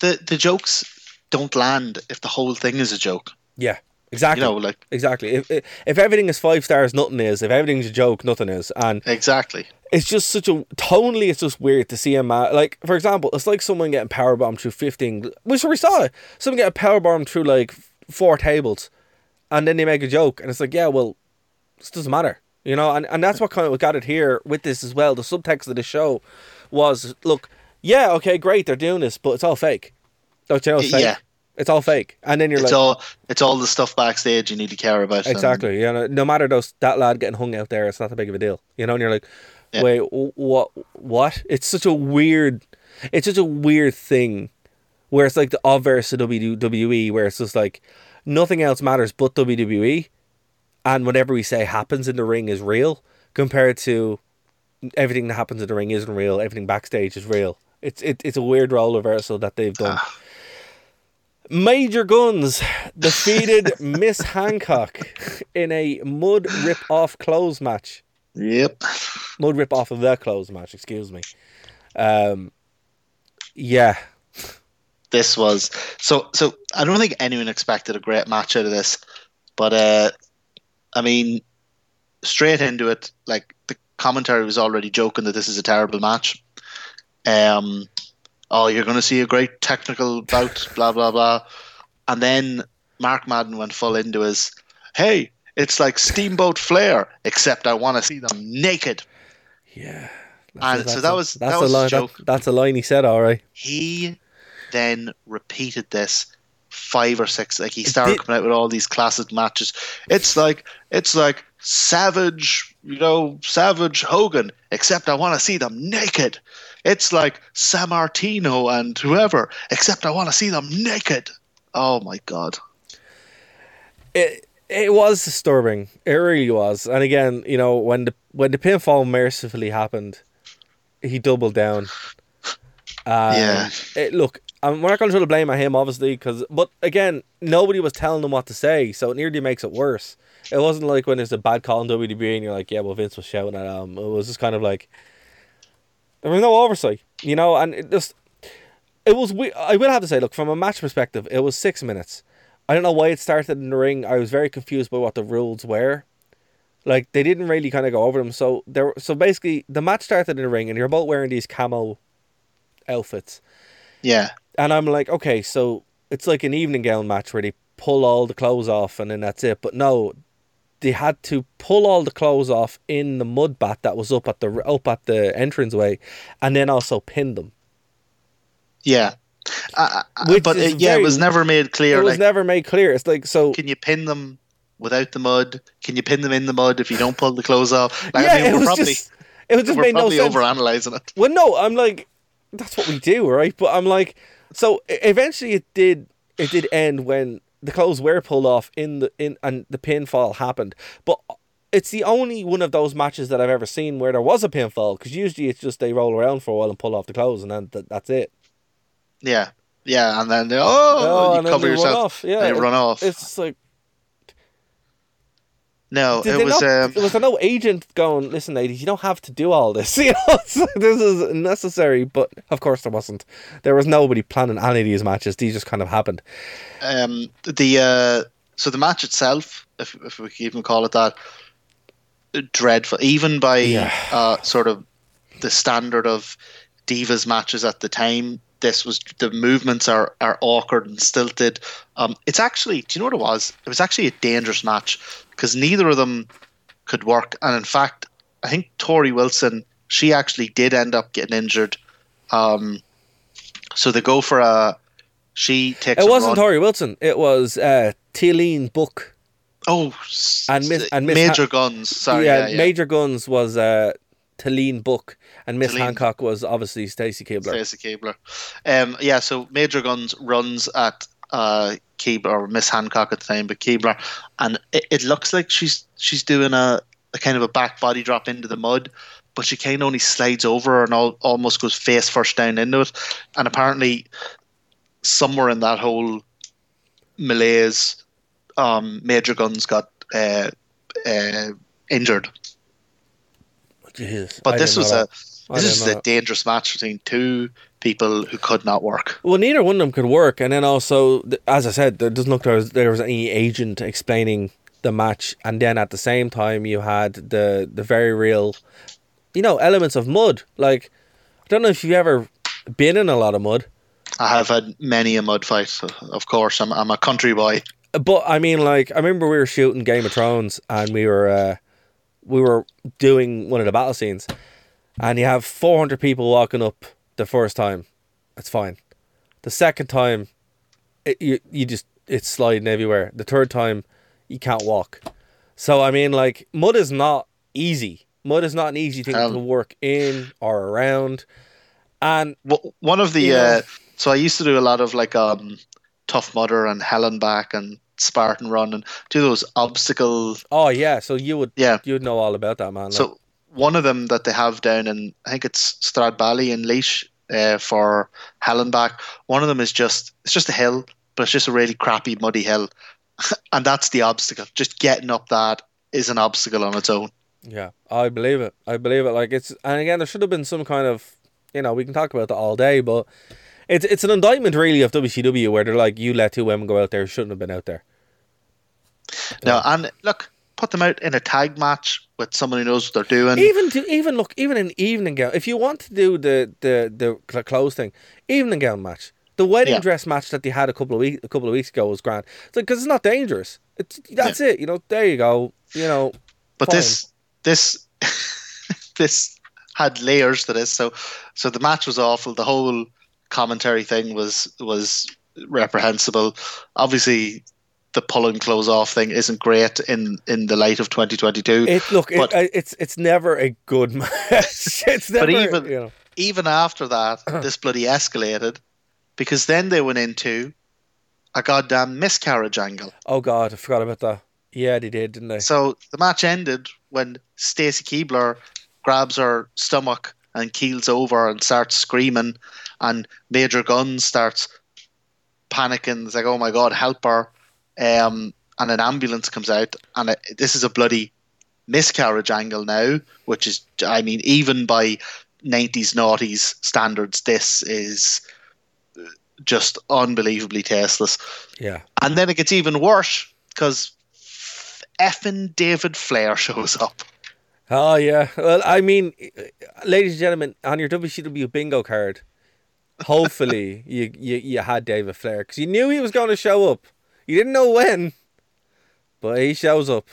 The the jokes don't land if the whole thing is a joke. Yeah, exactly. You know, like exactly. If, if if everything is five stars, nothing is. If everything's a joke, nothing is. And exactly. it's just such a tonally. It's just weird to see a man like, for example, it's like someone getting power bombed through fifteen. We we saw it. Someone getting power bombed through like four tables, and then they make a joke, and it's like, yeah, well, this doesn't matter, you know. And and that's what kind of got it here with this as well. The subtext of the show was, look, yeah, okay, great, they're doing this, but it's all fake. Don't you know? It's fake. Yeah. It's all fake, and then you're It's like, all it's all the stuff backstage you need to care about. and- Exactly. You know, no matter those that lad getting hung out there, it's not that big of a deal. You know, and you're like, Yeah. wait, what? What? It's such a weird. It's such a weird thing, where it's like the obverse of WWE, where it's just like nothing else matters but WWE, and whatever we say happens in the ring is real, compared to everything that happens in the ring isn't real. Everything backstage is real. It's it, it's a weird role reversal that they've done. Major Gunns defeated Miss Hancock in a mud rip off clothes match. Yep. Mud rip off of their clothes match, excuse me. Um, yeah, This was so so I don't think anyone expected a great match out of this. But uh I mean straight into it, like the commentary was already joking that this is a terrible match. Um oh you're gonna see a great technical bout, blah blah blah. And then Mark Madden went full into his hey, it's like Steamboat Flair, except I wanna see them naked. yeah. And so that was that's that a was a line. joke. That, that's a line he said. All right. he then repeated this five or six like he started coming out with all these classic matches it's like it's like savage you know savage hogan except i want to see them naked it's like Sammartino and whoever except i want to see them naked oh my god It, It was disturbing. It really was. And again, you know, when the when the pinfall mercifully happened, he doubled down. Um, Yeah. It, look, Um, I'm, we're not going to throw the blame at him, obviously, because but again, nobody was telling them what to say, so it nearly makes it worse. It wasn't like when there's a bad call in WWE and you're like, yeah, well, Vince was shouting at him. It was just kind of like there was no oversight, you know, and it just it was. We I will have to say, look, from a match perspective, it was six minutes. I don't know why it started in the ring. I was very confused by what the rules were. Like they didn't really kind of go over them. So there. So basically, the match started in the ring, and you're both wearing these camo outfits. Yeah. And I'm like, okay, so it's like an evening gown match where they pull all the clothes off and then that's it. But no, they had to pull all the clothes off in the mud bath that was up at the up at the entranceway, and then also pin them. Yeah. Uh, uh, but it, yeah, very- it was never made clear. it was like, never made clear. It's like so. can you pin them without the mud? Can you pin them in the mud if you don't pull the clothes off? Like, yeah, I mean, it we're was probably just it was just we're made no probably sense. overanalyzing it. Well, no, I'm like, that's what we do, right? But I'm like, so eventually it did. It did end when the clothes were pulled off in the in and the pinfall happened. But it's the only one of those matches that I've ever seen where there was a pinfall. Because usually it's just they roll around for a while and pull off the clothes, and then th- that's it. Yeah. Yeah, and then they, oh, Oh, you cover they yourself. off. Yeah, it- run off. It's like no, did it was. not, um, was there no agent going? Listen, ladies, you don't have to do all this. You know, this is necessary. But of course, there wasn't. There was nobody planning any of these matches. These just kind of happened. um, the uh, so the match itself, if if we can even call it that, dreadful. Even by Yeah. uh, sort of the standard of divas matches at the time, this was the movements are are awkward and stilted. Um, it's actually, do you know what it was? It was actually a dangerous match because neither of them could work, and in fact, I think Torrie Wilson she actually did end up getting injured. Um, so they go for a. She takes. It wasn't. Torrie Wilson. It was uh, Book. Oh, And Miss- and Miss Major Ha- Guns. Sorry, yeah, yeah, yeah. Major Gunns was uh, Book, and Miss Talene. Hancock was obviously Stacy Keibler. Stacy Keibler. Um, yeah, so Major Gunns runs at uh, Keibler or Miss Hancock at the time, but Keibler, and it, it looks like she's she's doing a, a kind of a back body drop into the mud, but she kind of only slides over and all, almost goes face first down into it, and apparently somewhere in that whole malaise, um, Major Gunns got uh, uh, injured. Jeez, But I this was a this is know a dangerous match between two people who could not work. Well, neither one of them could work, and then also, as I said, there doesn't look there was, there was any agent explaining the match, and then at the same time you had the the very real, you know, elements of mud. Like, I don't know if you've ever been in a lot of mud, I have had many a mud fight. Of course, I'm I'm a country boy. but I mean, like, I remember we were shooting Game of Thrones, and we were uh, we were doing one of the battle scenes, and you have four hundred people walking up the first time, that's fine. The second time, it, you you just it's sliding everywhere. The third time, you can't walk. So I mean, like, mud is not easy. Mud is not an easy thing Um, to work in or around, and One of the You know- uh, so I used to do a lot of like um, Tough Mudder and Hell & Back and Spartan Run and do those obstacle. oh yeah, so you would Yeah. you would know all about that man. like- So one of them that they have down in I think it's Stradbally in Laois uh, for Hell & Back. One of them is just it's just a hill, but it's just a really crappy muddy hill, and that's the obstacle. Just getting up that is an obstacle on its own. Yeah, I believe it. I believe it. Like it's, and again, there should have been some kind of, you know, we can talk about that all day, but it's it's an indictment really of WCW where they're like, you let two women go out there who shouldn't have been out there. No, and look, put them out in a tag match with someone who knows what they're doing. Even to even look, even an evening gown. If you want to do the the the clothes thing, evening gown match. The wedding Yeah. dress match that they had a couple of weeks a couple of weeks ago was grand. Because it's not dangerous. It's that's it. You know, there you go. You know, but fine. this this this had layers to this. So so the match was awful. The whole commentary thing was was reprehensible. Obviously, the pulling clothes off thing isn't great in in the light of 2022. it look but- uh, it's it's never a good match. it's never. even- you know. Even after that, this bloody escalated because then they went into a goddamn miscarriage angle. Oh God, I forgot about that. Yeah, they did, didn't they? So the match ended when Stacy Keibler grabs her stomach and keels over and starts screaming, and Major Gunns starts panicking. It's like, "Oh my god, help her!" Um, and an ambulance comes out, and it, this is a bloody miscarriage angle now, which is, I mean, even by 90s noughties standards, this is just unbelievably tasteless. Yeah. And then it gets even worse because effing David Flair shows up. Oh yeah. Well, I mean, ladies and gentlemen, on your WCW bingo card, hopefully you you, you had David Flair because you knew he was going to show up. You didn't know when, but he shows up.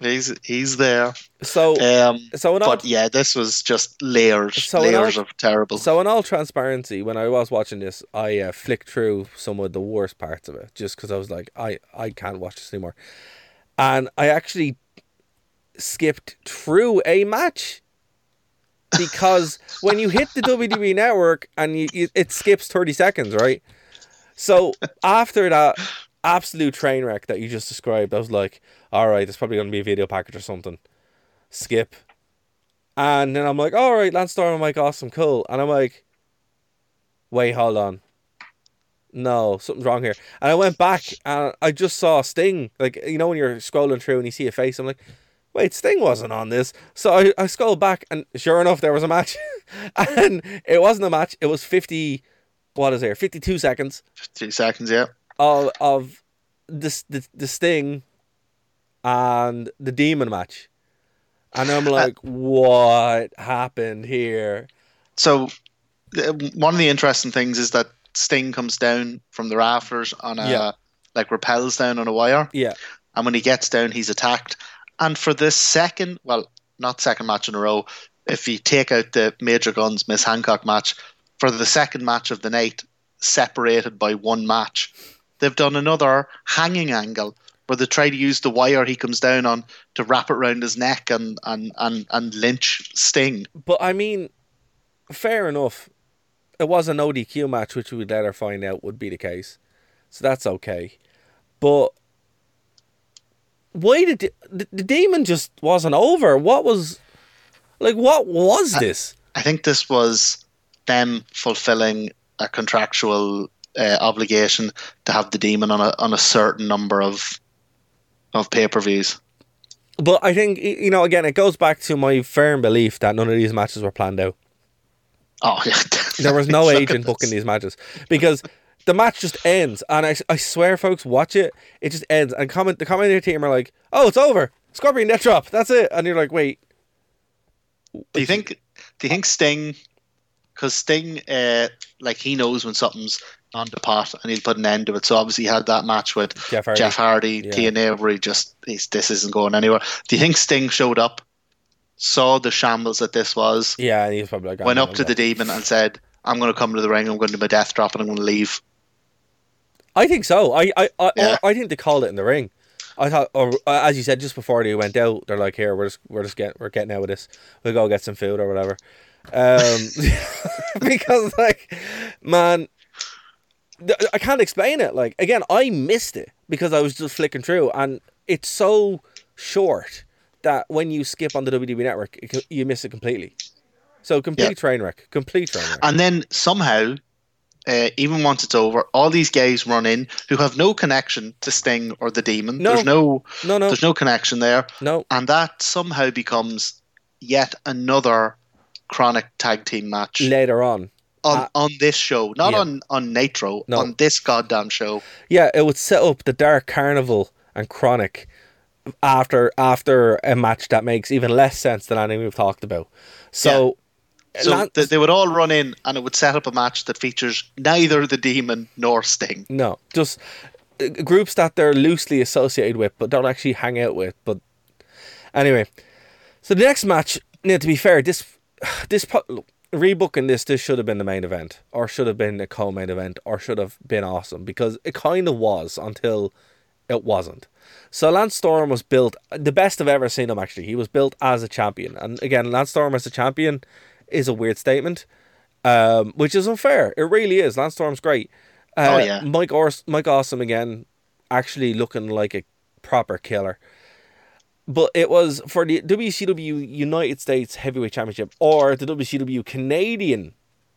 He's he's there. So Um, so in all, but yeah, this was just layers, So layers all- of terrible. so in all transparency, when I was watching this, I uh, flicked through some of the worst parts of it just because I was like, I I can't watch this anymore, and I actually skipped through a match because when you hit the WWE network and you, you it skips 30 seconds, right? So after that absolute train wreck that you just described, I was like, all right, there's probably going to be a video package or something. Skip. And then I'm like, all right, Lance Storm, I'm like, awesome, cool. And I'm like, wait, hold on. No, something's wrong here. And I went back and I just saw Sting. Like, you know, when you're scrolling through and you see a face, I'm like, wait, Sting wasn't on this. So I, I scrolled back and sure enough, there was a match. and it wasn't a match, it was 50, what is there, 52 seconds Two seconds, yeah. Of, of the, the, the Sting and the Demon match. And I'm like, what happened here? So uh, one of the interesting things is that Sting comes down from the rafters on a Yeah. like repels down on a wire, Yeah. and when he gets down, he's attacked. And for this second, well, not second match in a row, if you take out the Major Gunns Miss Hancock match, for the second match of the night, separated by one match, they've done another hanging angle where they try to use the wire he comes down on to wrap it around his neck and and and, and lynch Sting. But I mean, fair enough. It was an ODQ match, which we would later find out would be the case. So that's okay. But why did the, the, the demon just wasn't over? What was like? What was this? I think this was them fulfilling a contractual uh, obligation to have the demon on a on a certain number of of pay per views. But I think you know. Again, it goes back to my firm belief that none of these matches were planned out. Oh yeah, There was no agent booking these matches because the match just ends, and I, I swear, folks, watch it. It just ends, and comment the commentator team are like, "Oh, it's over, Scorpion Death Drop, that's it," and you're like, "Wait, Do you think? Do you think Sting? Because Sting, uh, like he knows when something's on the pot, and he'll put an end to it. So obviously, he had that match with Jeff Hardy. Jeff Hardy, Yeah. TNA, where he just he's, this isn't going anywhere. Do you think Sting showed up, saw the shambles that this was, Yeah, and he's probably like, went "Oh, up to no." the demon and said, "I'm going to come to the ring. I'm going to do my death drop, and I'm going to leave." I think so. I I I, Yeah. I think they called it in the ring. I thought, or uh, as you said, just before they went out, they're like, "Here, we're just we're just getting we're getting out of this. We'll go get some food or whatever." Um, because like, man, I can't explain it. Like again, I missed it because I was just flicking through, and it's so short that when you skip on the WWE network, it, you miss it completely. So complete Yeah. train wreck, complete train wreck. And then somehow, uh, even once it's over, all these guys run in who have no connection to Sting or the Demon. No. There's no, No, no, there's no connection there, no. and that somehow becomes yet another Kronik tag team match Later on, on uh, on this show, not yeah. on on Nitro, No. on this goddamn show. Yeah, it would set up the Dark Carnival and Kronik after after a match that makes even less sense than anything we've talked about. So, So Lan- th- they would all run in, and it would set up a match that features neither the Demon nor Sting. no, just uh, groups that they're loosely associated with, but don't actually hang out with. But anyway, so the next match. Now, to be fair, this this look, rebooking this this should have been the main event, or should have been a co-main event, or should have been awesome because it kind of was until it wasn't. So Lance Storm was built the best I've ever seen him. Actually, he was built as a champion, and again, Lance Storm as a champion is a weird statement, um, which is unfair. It really is. Lance Storm's great. Uh, Oh, yeah. Mike Ors- Mike Awesome again, actually looking like a proper killer. But it was for the WCW United States Heavyweight Championship or the WCW Canadian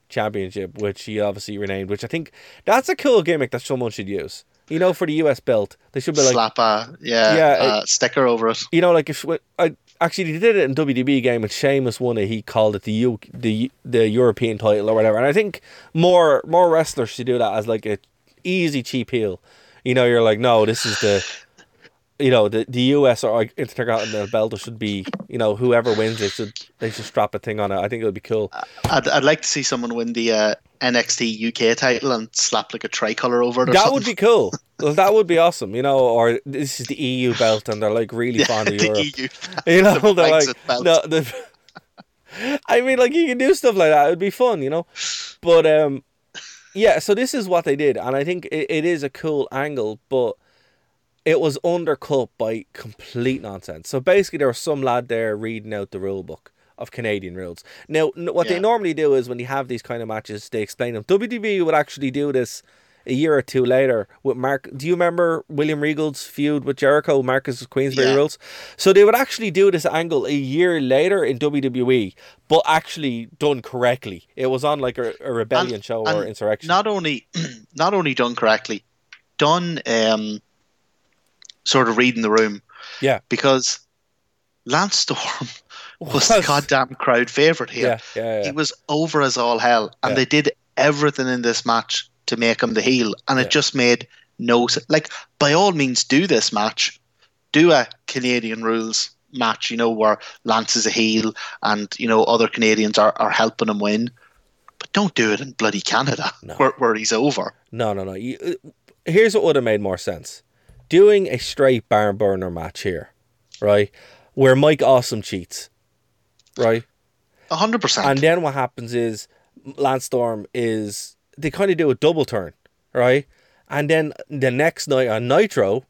Championship, which he obviously renamed. Which I think that's a cool gimmick that someone should use. You know, for the US belt, they should be like Slap a yeah, Yeah, uh, sticker over it. you know, like if I actually they did it in WWE game and Sheamus won it, he called it the U, the the European title or whatever. And I think more more wrestlers should do that as like a easy cheap heel. You know, you're like, no, this is the, you know, the the US or Intercontinental belt should be, you know, whoever wins it should they should strap a thing on it. I think it would be cool. I'd, I'd like to see someone win the uh, NXT UK title and slap like a tricolor over it. Or That something. would be cool. Well, that would be awesome, you know. Or this is the EU belt, and they're like really fond of the Europe. EU. You know, The they're like, belt. no, the. I mean, like you can do stuff like that. It'd be fun, you know. But um, yeah. So this is what they did, and I think it, it is a cool angle, but it was undercut by complete nonsense. So basically, there was some lad there reading out the rule book of Canadian rules. Now, what they normally do is when you have these kind of matches, they explain them. WWE would actually do this a year or two later with Mark. Do you remember William Regal's feud with Jericho, Marcus Queensberry Yeah. rules? So they would actually do this angle a year later in WWE, but actually done correctly. It was on like a, a rebellion And- show or insurrection. Not only, not only done correctly, done um, sort of reading the room yeah, because Lance Storm was the goddamn crowd favorite here. yeah, yeah, yeah. He was over as all hell, and Yeah. they did everything in this match to make him the heel, and Yeah. it just made no sense. Like, by all means, do this match, do a Canadian rules match, you know, where Lance is a heel, and you know other Canadians are, are helping him win, but don't do it in bloody Canada, No. where where he's over. No, no, no. You, uh, here's what would have made more sense: doing a straight barn burner match here, right, where Mike Awesome cheats, right, A hundred percent. and then what happens is Lance Storm is they kind of do a double turn, right, and then the next night on Nitro.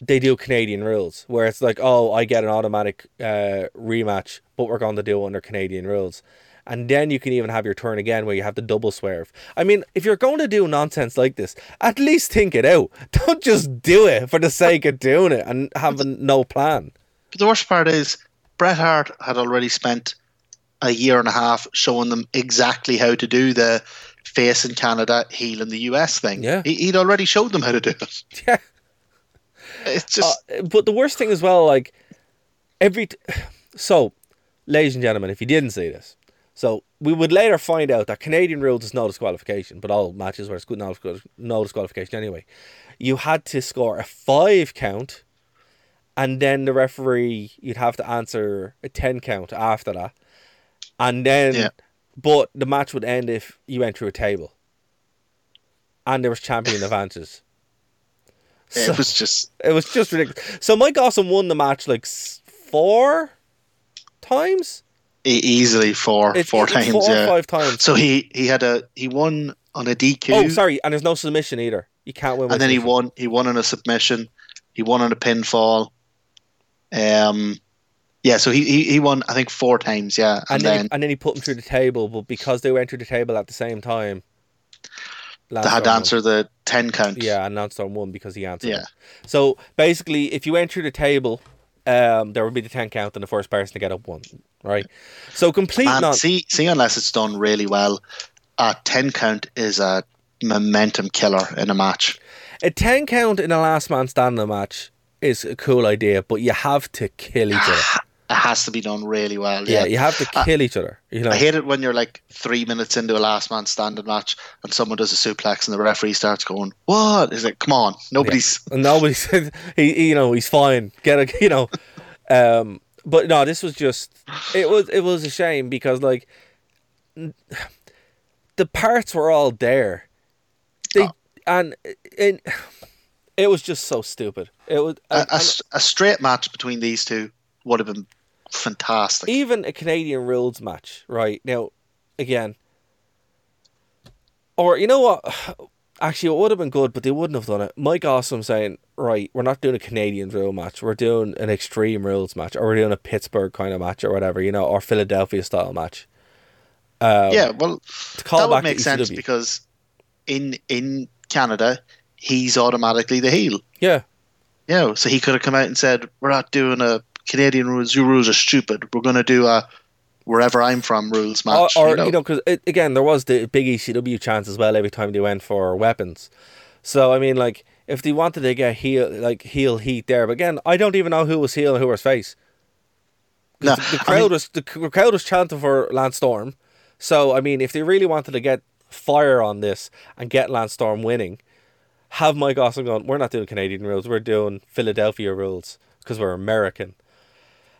They do Canadian rules where it's like, oh, I get an automatic uh, rematch, but we're going to do it under Canadian rules. And then you can even have your turn again where you have to double swerve. I mean, if you're going to do nonsense like this, at least think it out. Don't just do it for the sake of doing it and having no plan. But the worst part is Bret Hart had already spent a year and a half showing them exactly how to do the face in Canada, heel in the US thing. Yeah. He, he'd already showed them how to do it. Yeah. It's just Uh, but the worst thing as well, like every. T- so, ladies and gentlemen, if you didn't see this, so we would later find out that Canadian rules is no disqualification, but all matches where it's good no, no disqualification anyway. You had to score a five count, and then the referee you'd have to answer a ten count after that, and then. Yeah. But the match would end if you went through a table. And there was champion advances. So- it was just it was just ridiculous. So Mike Awesome won the match like four times. E- easily four It's- four it's times. four or yeah. five times. So he he had a he won on a DQ. Oh, sorry, and there's no submission either. You can't win. with and then he won he won on a submission. He won on a pinfall. Um, yeah. So he he, he won I think four times. Yeah, and and, then, then he, and then he put him through the table, but because they went through the table at the same time, Lance they had to answer the ten count. Yeah, and Lance Storm won because he answered. Yeah. So basically, if you went through the table, um, there would be the ten count, and the first person to get up won. Right. So complete Man, non. see, see, unless it's done really well, a ten count is a momentum killer in a match. A 10 count in a last man standing match is a cool idea, but you have to kill each other. It has to be done really well. Yeah, Yeah, you have to kill each other. You know, I hate it when you're like three minutes into a last man standing match and someone does a suplex and the referee starts going, "What?" Is it? Come on, nobody's. and nobody said he, you know, he's fine. Get a, you know, um, but no, this was just it was it was a shame because like the parts were all there, they Oh. and and it was just so stupid. It was A, and- a s- a straight match between these two would have been fantastic. even a Canadian rules match, right? Now, again, or you know what? Actually, it would have been good, but they wouldn't have done it. Mike Awesome saying, right, we're not doing a Canadian rule match. We're doing an extreme rules match, or we're doing a Pittsburgh kind of match, or whatever, you know, or Philadelphia style match. Um, yeah, well, to call that would make sense because in in Canada, he's automatically the heel. yeah, You know, so he could have come out and said, "We're not doing a Canadian rules. Your rules are stupid. We're going to do a wherever I'm from rules match." or, or you know? you know, because again, there was the big ECW chance as well every time they went for weapons. So I mean, like, if they wanted to get heel, like heel heat there, but again, I don't even know who was heel and who was face. No, the, the I crowd mean- was the crowd was chanting for Lance Storm. So I mean, if they really wanted to get fire on this and get Lance Storm winning, have Mike Awesome going. We're not doing Canadian rules. We're doing Philadelphia rules because we're American.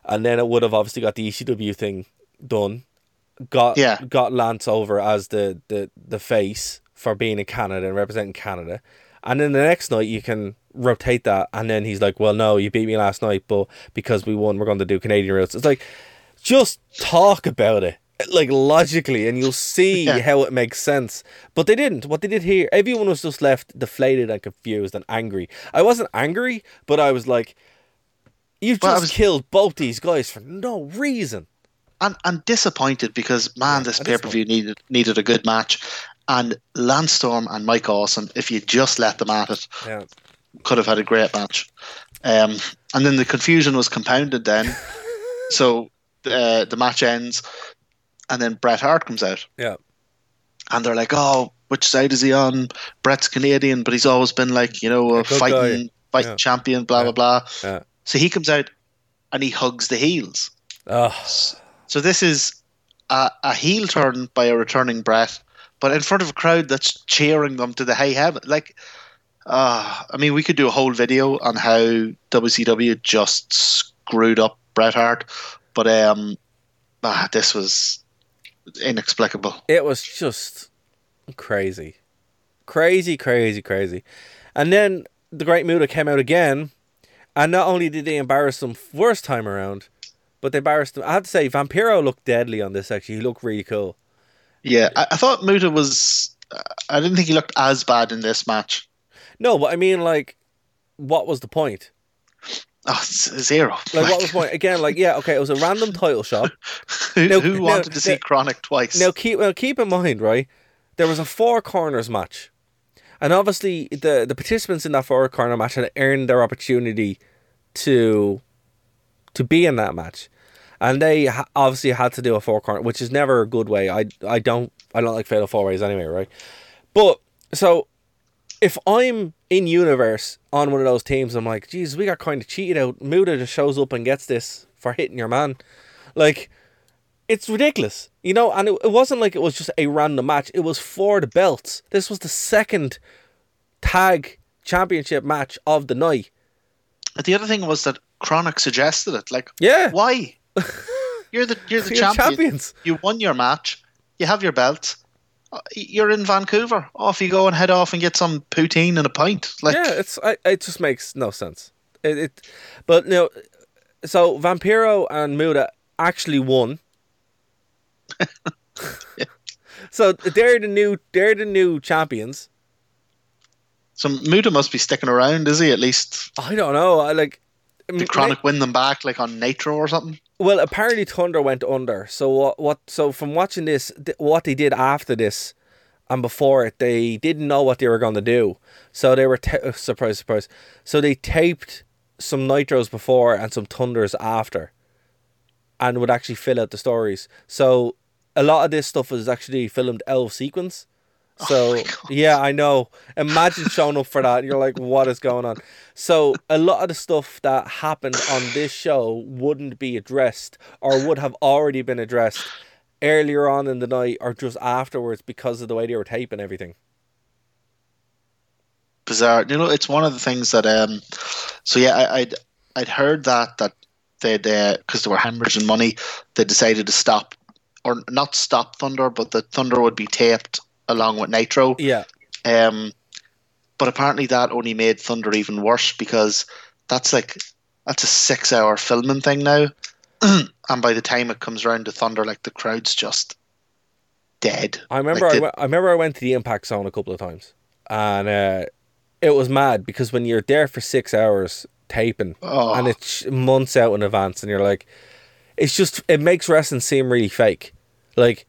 And then it would have obviously got the ECW thing done. Got Yeah. got Lance over as the, the, the face for being in Canada and representing Canada. And then the next night you can rotate that and then he's like, Well no, you beat me last night, but because we won we're gonna do Canadian rules. It's like just talk about it. Like logically and you'll see Yeah. how it makes sense. But they didn't. What they did here, everyone was just left deflated and confused and angry. I wasn't angry, but I was like You've Well, just was- killed both these guys for no reason. and and disappointed because man, this pay per view needed needed a good match, and Lance Storm and Mike Awesome, if you just let them at it, Yeah. could have had a great match. Um, and then the confusion was compounded then, so uh, the match ends, and then Bret Hart comes out, Yeah. and they're like, "Oh, which side is he on?" Bret's Canadian, but he's always been like you know a good fighting guy. fighting Yeah. champion, blah blah blah. So he comes out, and he hugs the heels. Oh, So this is a, a heel turn by a returning Bret, but in front of a crowd that's cheering them to the high heaven. Like, uh, I mean, we could do a whole video on how WCW just screwed up Bret Hart, but um, ah, this was inexplicable. it was just crazy. Crazy, crazy, crazy. And then the Great Muta came out again, and not only did they embarrass them first time around, but they embarrassed them. I have to say, Vampiro looked deadly on this, actually. He looked really cool. Yeah, I, I thought Muta was. I didn't think he looked as bad in this match. No, but I mean, like, what was the point? Oh, zero. Like, what was the point? Again, like, yeah, okay, it was a random title shot. who, No, who wanted to see no. Kronik twice? Now keep well, keep in mind, right? There was a four corners match, and obviously the the participants in that four corner match had earned their opportunity to to be in that match, and they obviously had to do a four corner, which is never a good way. I I don't I don't like fatal four ways anyway, right? But so if I'm in universe on one of those teams, I'm like, geez, we got kind of cheated out. Muta just shows up and gets this for hitting your man, like it's ridiculous, you know. And it, it wasn't like it was just a random match; it was for the belts. This was the second tag championship match of the night. The other thing was that Kronik suggested it. Like, Yeah. why? You're the you're the You're champion. champions. You won your match. You have your belt. Uh, You're in Vancouver. Off you go and head off and get some poutine and a pint. Like, yeah, it's I, it just makes no sense. It, it but no, so Vampiro and Muta actually won. so they're the new they're the new champions. So Muta must be sticking around, is he? At least I don't know. I like did Kronik win them back, like on Nitro or something? Well, apparently Thunder went under. So what? What? So from watching this, th- what they did after this and before it, they didn't know what they were going to do. So they were ta- oh, surprise, surprise. So they taped some nitros before and some thunders after, and would actually fill out the stories. So a lot of this stuff was actually filmed out of sequence. So God. yeah, I know. Imagine showing up for that. You're like, what is going on? So a lot of the stuff that happened on this show wouldn't be addressed, or would have already been addressed earlier on in the night, or just afterwards because of the way they were taping everything. Bizarre. You know, it's one of the things that. um So yeah, I, I'd I'd heard that that they'd because they were hemorrhaging money, they decided to stop or not stop Thunder, but that Thunder would be taped along with Nitro. Yeah, Um, but apparently that only made Thunder even worse because that's like that's a six-hour filming thing now, and by the time it comes around to Thunder, like the crowd's just dead. I remember. Like, I, the- went, I remember I went to the Impact Zone a couple of times, and uh, it was mad because when you're there for six hours taping, Oh. and it's months out in advance, and you're like, it's just it makes wrestling seem really fake. Like,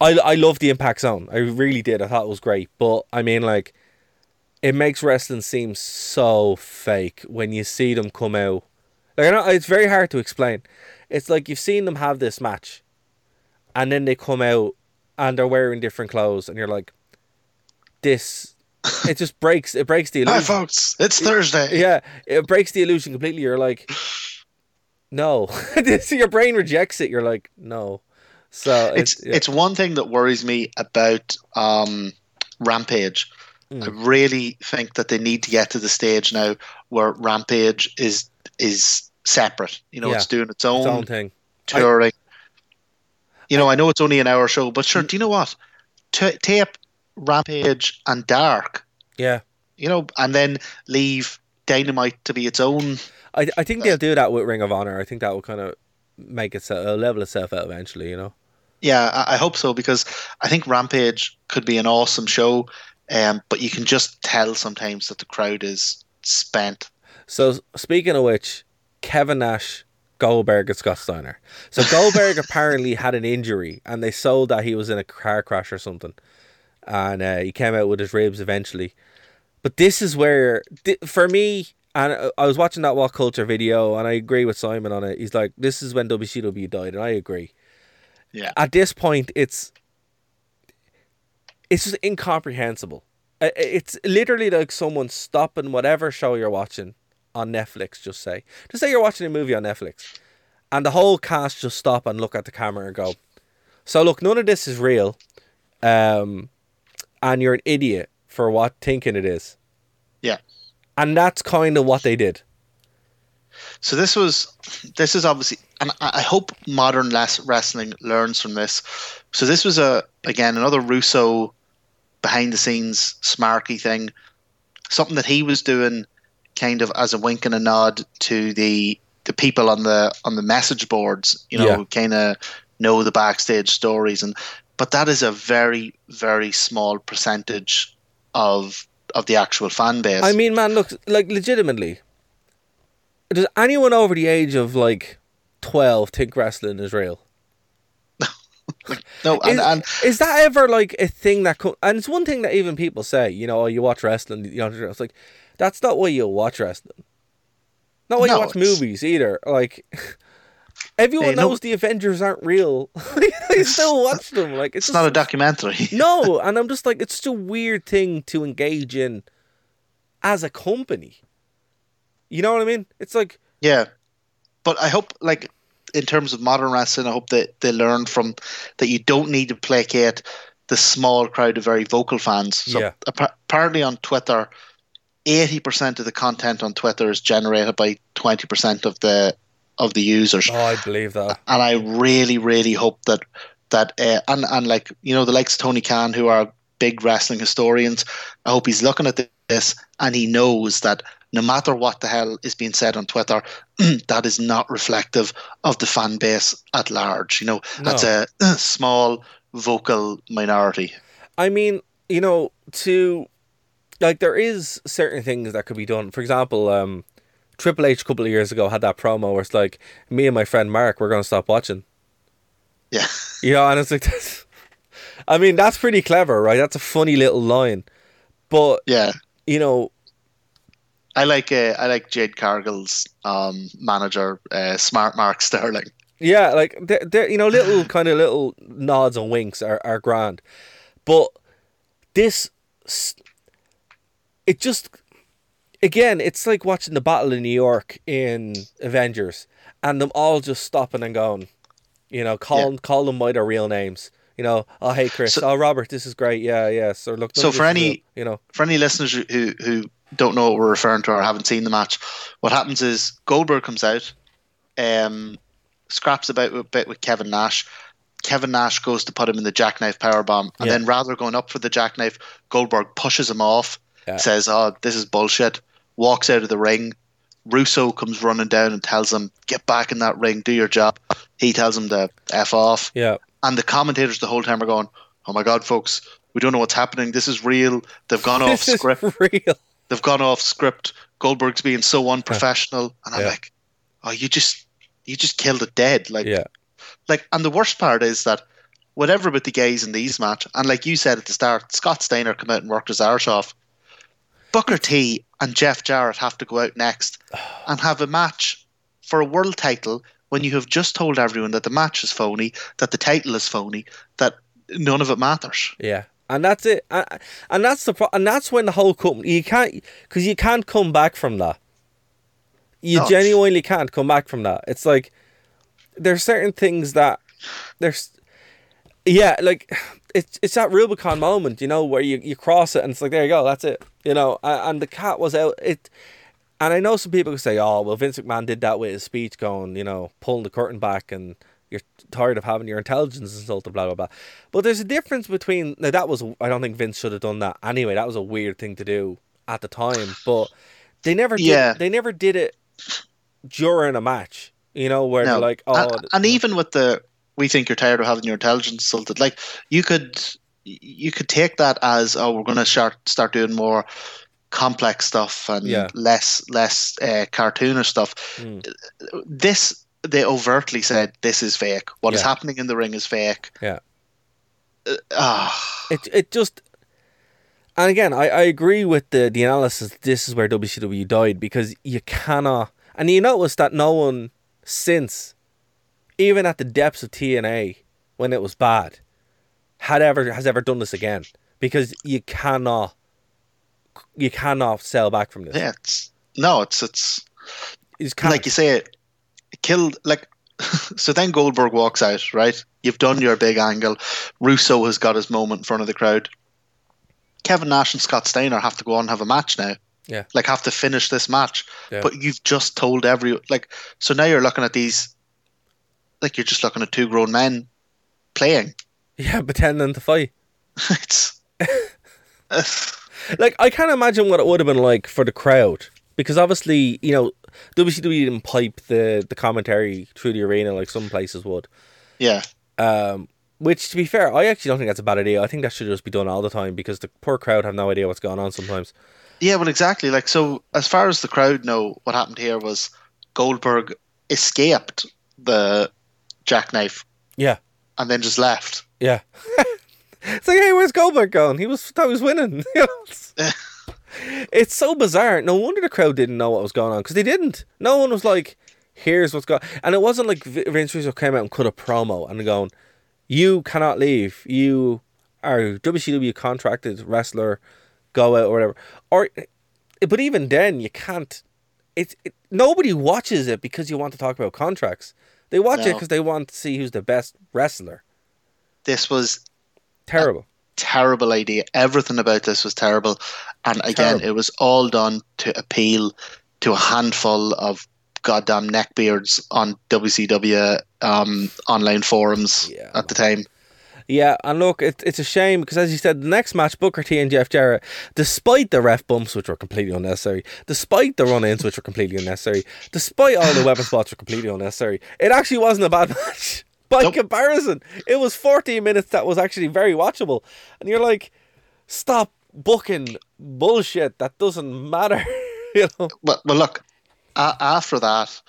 I I love the Impact Zone. I really did. I thought it was great, but I mean, like, it makes wrestling seem so fake when you see them come out. Like I know it's very hard to explain. It's like you've seen them have this match, and then they come out and they're wearing different clothes, and you're like, this. It just breaks. It breaks the Hi, illusion. folks. It's Thursday. Yeah, it breaks the illusion completely. You're like, no. this your brain rejects it. You're like, no. So It's it's, yeah. it's one thing that worries me about um, Rampage. Hmm. I really think that they need to get to the stage now where Rampage is is separate. You know, Yeah. it's doing its its own, own thing. touring. you know, I know it's only an hour show, but sure. Do you know what? Ta tape Rampage and Dark. Yeah. You know, and then leave Dynamite to be its own. I I think they'll do that with Ring of Honor. I think that will kind of make it uh, level itself out eventually. You know. Yeah, I, I hope so because I think Rampage could be an awesome show, um, but you can just tell sometimes that the crowd is spent. So speaking of which, Kevin Nash, Goldberg, and Scott Steiner. So Goldberg apparently had an injury, and they sold that he was in a car crash or something, and uh, he came out with his ribs eventually. But this is where, for me, and I- I was watching that WhatCulture video, and I agree with Simon on it. He's like, "This is when WCW died," and I agree. Yeah. At this point, it's it's just incomprehensible. It's literally like someone stopping whatever show you're watching on Netflix. Just say, just say you're watching a movie on Netflix, and the whole cast just stop and look at the camera and go, "So look, none of this is real, um, and you're an idiot for what thinking it is." Yeah. And that's kind of what they did. So this was, this is obviously, and I I hope modern less wrestling learns from this. So this was a again another Russo behind the scenes smarky thing, something that he was doing, kind of as a wink and a nod to the the people on the on the message boards. You know, Yeah. who kind of know the backstage stories, and but that is a very very small percentage of of the actual fan base. I mean, man, look, like legitimately, does anyone over the age of like twelve think wrestling is real? no, and, is, and is that ever like a thing that? Co- and it's one thing that even people say, you know, oh, you watch wrestling, you know, it's like that's not why you watch wrestling. Not why No, you watch it's- movies either. Like everyone Hey, no- knows the Avengers aren't real. they still watch them. Like it's, it's not a documentary. no, and I'm just like, it's just a weird thing to engage in as a company. You know what I mean? It's like, Yeah, but I hope, like, in terms of modern wrestling, I hope that they learn from that you don't need to placate the small crowd of very vocal fans. So Yeah. appa- apparently on Twitter, eighty percent of the content on Twitter is generated by twenty percent of the of the users, oh, I believe that. and I really, really hope that that uh, and and like you know the likes of Tony Khan who are big wrestling historians. I hope he's looking at this and he knows that no matter what the hell is being said on Twitter, that is not reflective of the fan base at large. You know, that's a small vocal minority. I mean, you know, to like there is certain things that could be done. For example, um, Triple H a couple of years ago had that promo where it's like, me and my friend Mark, we're gonna stop watching. Yeah. You know, and it's like that's, I mean, that's pretty clever, right? That's a funny little line, but Yeah. you know, I like uh, I like Jade Cargill's um, manager, uh, Smart Mark Sterling. Yeah, like they're, they're you know little kind of little nods and winks are, are grand, but this it just again it's like watching the Battle of New York in Avengers and them all just stopping and going, you know, call call them by their real names. You know, oh hey Chris, So- oh Robert, this is great, yeah, yes. Or look, So for any- real," you know, for any listeners who, who who don't know what we're referring to or haven't seen the match, what happens is Goldberg comes out, um, scraps about a bit with Kevin Nash. Kevin Nash goes to put him in the jackknife powerbomb, and Yeah. then rather going up for the jackknife, Goldberg pushes him off, Yeah. says, "Oh, this is bullshit." Walks out of the ring. Russo comes running down and tells him, "Get back in that ring, do your job." He tells him to f off yeah, and the commentators the whole time are going, "Oh my god, folks, we don't know what's happening. This is real. They've gone off script. real. They've gone off script. Goldberg's being so unprofessional." And I'm Yeah. like, "Oh, you just you just killed it dead." Like, Yeah, like, and the worst part is that whatever with the gays in these match, and like you said at the start, Scott Steiner come out and worked his arse off. Booker T and Jeff Jarrett have to go out next and have a match for a world title when you have just told everyone that the match is phony, that the title is phony, that none of it matters. Yeah, and that's it, and, and that's the pro- and that's when the whole company you can't because you can't come back from that. You No. genuinely can't come back from that. It's like there's certain things that there's yeah, like it's it's that Rubicon moment, you know, where you, you cross it and it's like there you go, that's it, you know. And, and the cat was out. It, and I know some people could say, oh well, Vince McMahon did that with his speech, going, you know, pulling the curtain back and you're tired of having your intelligence insulted, blah blah blah. But there's a difference between now that was I don't think Vince should have done that anyway. That was a weird thing to do at the time, but they never did. Yeah. They never did it during a match. You know, where they're like, oh, and, and even with the we think you're tired of having your intelligence insulted, like you could you could take that as oh we're going to start start doing more complex stuff and Yeah. less less uh, cartoonish stuff. Mm. This they overtly said this is fake. What is Yeah. happening in the ring is fake. yeah. Ah, it it just and again I, I agree with the the analysis this is where WCW died because you cannot and you notice that no one since even at the depths of TNA when it was bad had ever has ever done this again because you cannot you cannot sell back from this yeah, it's no, it's it's just can't like you say it killed like so then Goldberg walks out, right? You've done your big angle. Russo has got his moment in front of the crowd. Kevin Nash and Scott Steiner have to go on and have a match now. Yeah. Like have to finish this match. Yeah. But you've just told every like so now you're looking at these like you're just looking at two grown men playing. yeah pretending to fight it's like I can't imagine what it would have been like for the crowd because obviously you know WCW didn't pipe the the commentary through the arena like some places would. yeah. Um, which to be fair, I actually don't think that's a bad idea. I think that should just be done all the time because the poor crowd have no idea what's going on sometimes. Yeah, well, exactly. Like, so as far as the crowd know, what happened here was Goldberg escaped the jackknife Yeah, and then just left. yeah. it's like, hey, where's Goldberg going? He was thought he was winning. It's, so bizarre. No wonder the crowd didn't know what was going on because they didn't. No one was like, "Here's what's going." And it wasn't like Vince Russo came out and cut a promo and going, "You cannot leave. You are WCW contracted wrestler. Go out or whatever." Or, but even then, you can't. It's it, nobody watches it because you want to talk about contracts. They watch it because they want to see who's the best wrestler. This was Terrible. terrible idea. Everything about this was terrible. And again, Terrible. it was all done to appeal to a handful of goddamn neckbeards on WCW um, online forums Yeah, at the time. Yeah, and look, it, it's a shame because, as you said, the next match, Booker T and Jeff Jarrett, despite the ref bumps, which were completely unnecessary, despite the run ins, which were completely unnecessary, despite all the weapon spots, which were completely unnecessary, it actually wasn't a bad match. By Nope. comparison, it was 14 minutes that was actually very watchable. And you're like, stop booking bullshit that doesn't matter. you know? Well, well look, after that,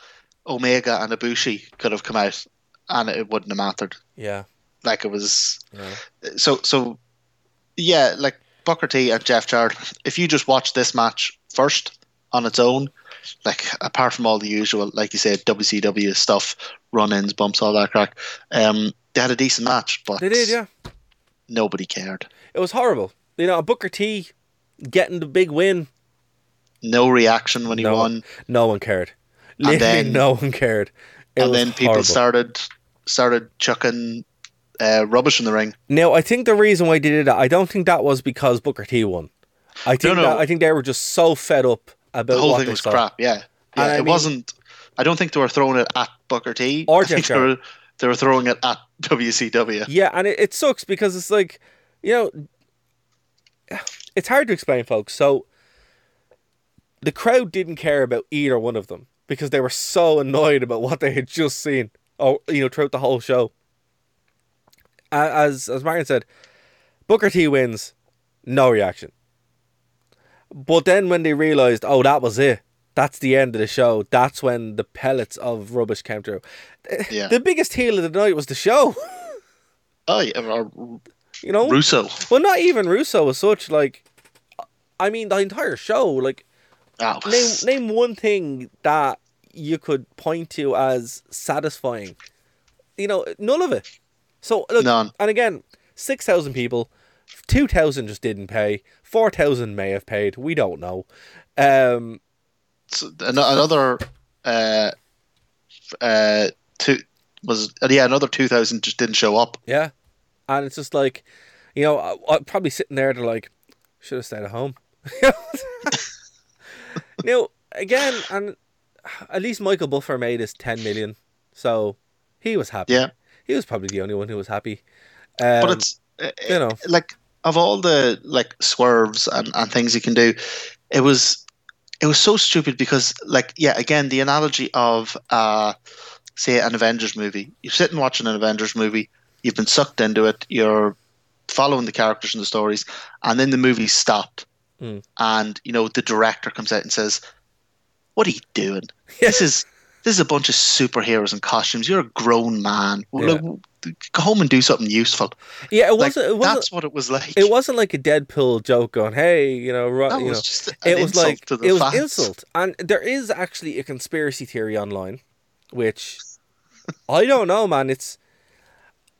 Omega and Ibushi could have come out and it wouldn't have mattered. Yeah. Like it was yeah. so so yeah, like Booker T and Jeff Jarrett, if you just watch this match first on its own, like apart from all the usual, like you said, WCW stuff, run ins, bumps, all that crack, um, they had a decent match, but They did, yeah. nobody cared. It was horrible. You know, Booker T getting the big win. No reaction when he no, won. No one cared. And then- no one cared. It and then people horrible. started started chucking uh, rubbish in the ring. Now, I think the reason why they did that, I don't think that was because Booker T won. I think no. that I think they were just so fed up about The whole what thing was saw. crap. Yeah, yeah. It mean- wasn't. I don't think they were throwing it at Booker T. Or Jeff they were, they were throwing it at WCW. Yeah, and it, it sucks because it's like, you know, it's hard to explain, folks. So the crowd didn't care about either one of them because they were so annoyed about what they had just seen, or you know, throughout the whole show. As as Marion said, Booker T wins, no reaction. But then when they realized, oh, that was it. That's the end of the show. That's when the pellets of rubbish came through. Yeah. The biggest heel of the night was the show. Oh, yeah, You know, Russo. well, not even Russo as such. Like, I mean, the entire show, like, Oh, name name one thing that you could point to as satisfying. You know, none of it. So look, None. and again, six thousand people, two thousand just didn't pay. Four thousand may have paid. We don't know. Um, another uh, uh, two was uh, yeah another two thousand just didn't show up. yeah, and it's just like, you know, I, I'm probably sitting there. They're like, should have stayed at home. you know, again, and at least Michael Buffer made his ten million, so he was happy. Yeah. he was probably the only one who was happy. Um, but it's uh, you know. like of all the like swerves and, and things you can do, it was it was so stupid because like yeah again the analogy of uh say an Avengers movie. You're sitting watching an Avengers movie, you've been sucked into it, you're following the characters and the stories, and then the movie stopped. Mm. And you know the director comes out and says, "What are you doing? This is this is a bunch of superheroes in costumes. You're a grown man. Yeah. Look, go home and do something useful." Yeah, it wasn't. it wasn't. that's what it was like. It wasn't like a Deadpool joke going, "Hey, you know, That you was know." just it was like it was insult, and there is actually a conspiracy theory online, which I don't know, man. It's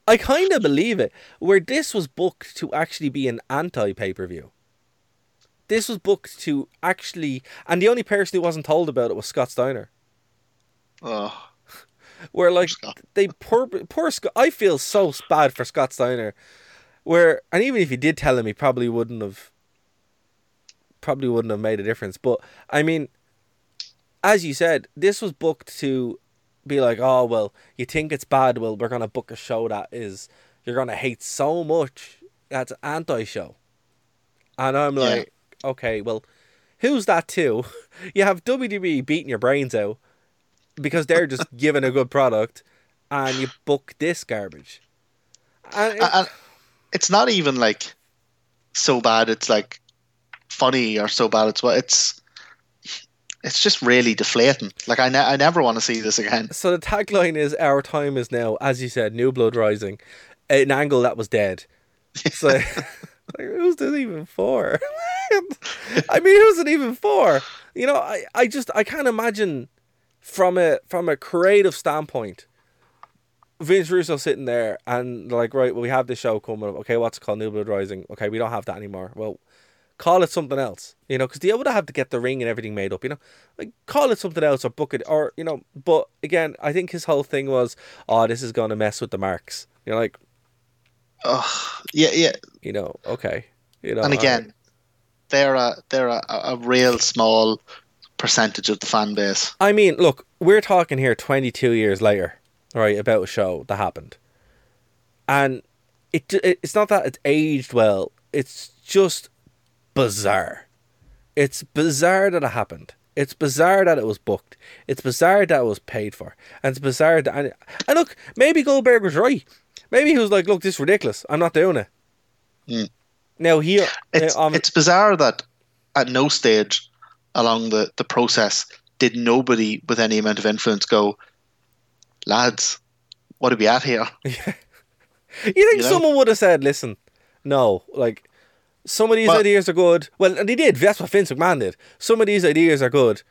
I kind of believe it, where this was booked to actually be an anti pay per view. This was booked to actually, and the only person who wasn't told about it was Scott Steiner. Oh, where like Scott. they poor poor Scott. I feel so bad for Scott Steiner. Where and even if he did tell him, he probably wouldn't have. Probably wouldn't have made a difference. But I mean, as you said, this was booked to be like, oh well, you think it's bad. Well, we're gonna book a show that is you're gonna hate so much. That's anti-show. And I'm Yeah. like, okay, well, who's that to? You have WWE beating your brains out because they're just giving a good product, and you book this garbage. And it- and it's not even like so bad. It's like funny or so bad. It's what it's. It's just really deflating. Like I, ne- I never want to see this again. so the tagline is "Our time is now," as you said, "New blood rising," an angle that was dead. So, like, who's this even for? I mean, who's it even for? You know, I, I just I can't imagine from a from a creative standpoint. Vince Russo sitting there and like, right, well, we have this show coming up. Okay, what's it called? New Blood Rising. Okay, we don't have that anymore. Well, call it something else. You know, because they would have to get the ring and everything made up. You know, like call it something else or book it or you know. But again, I think his whole thing was, oh, this is going to mess with the marks. You're like, Oh, yeah, yeah. you know, okay, you know, And again, right. they're a they're a, a real small percentage of the fan base. I mean, look, we're talking here 22 years later, right, about a show that happened. And it it- it's not that it's aged well, it's just bizarre. It's bizarre that it happened. It's bizarre that it was booked. It's bizarre that it was paid for. And it's bizarre that. And, and look, maybe Goldberg was right. Maybe he was like, look, this is ridiculous. I'm not doing it. Mm. Now, here. It's um, it's bizarre that at no stage along the, the process did nobody with any amount of influence go, lads, what are we at here? You think You know? someone would have said, "Listen, no, like some of these Well- ideas are good." Well, and they did. That's what Vince McMahon did. Some of these ideas are good.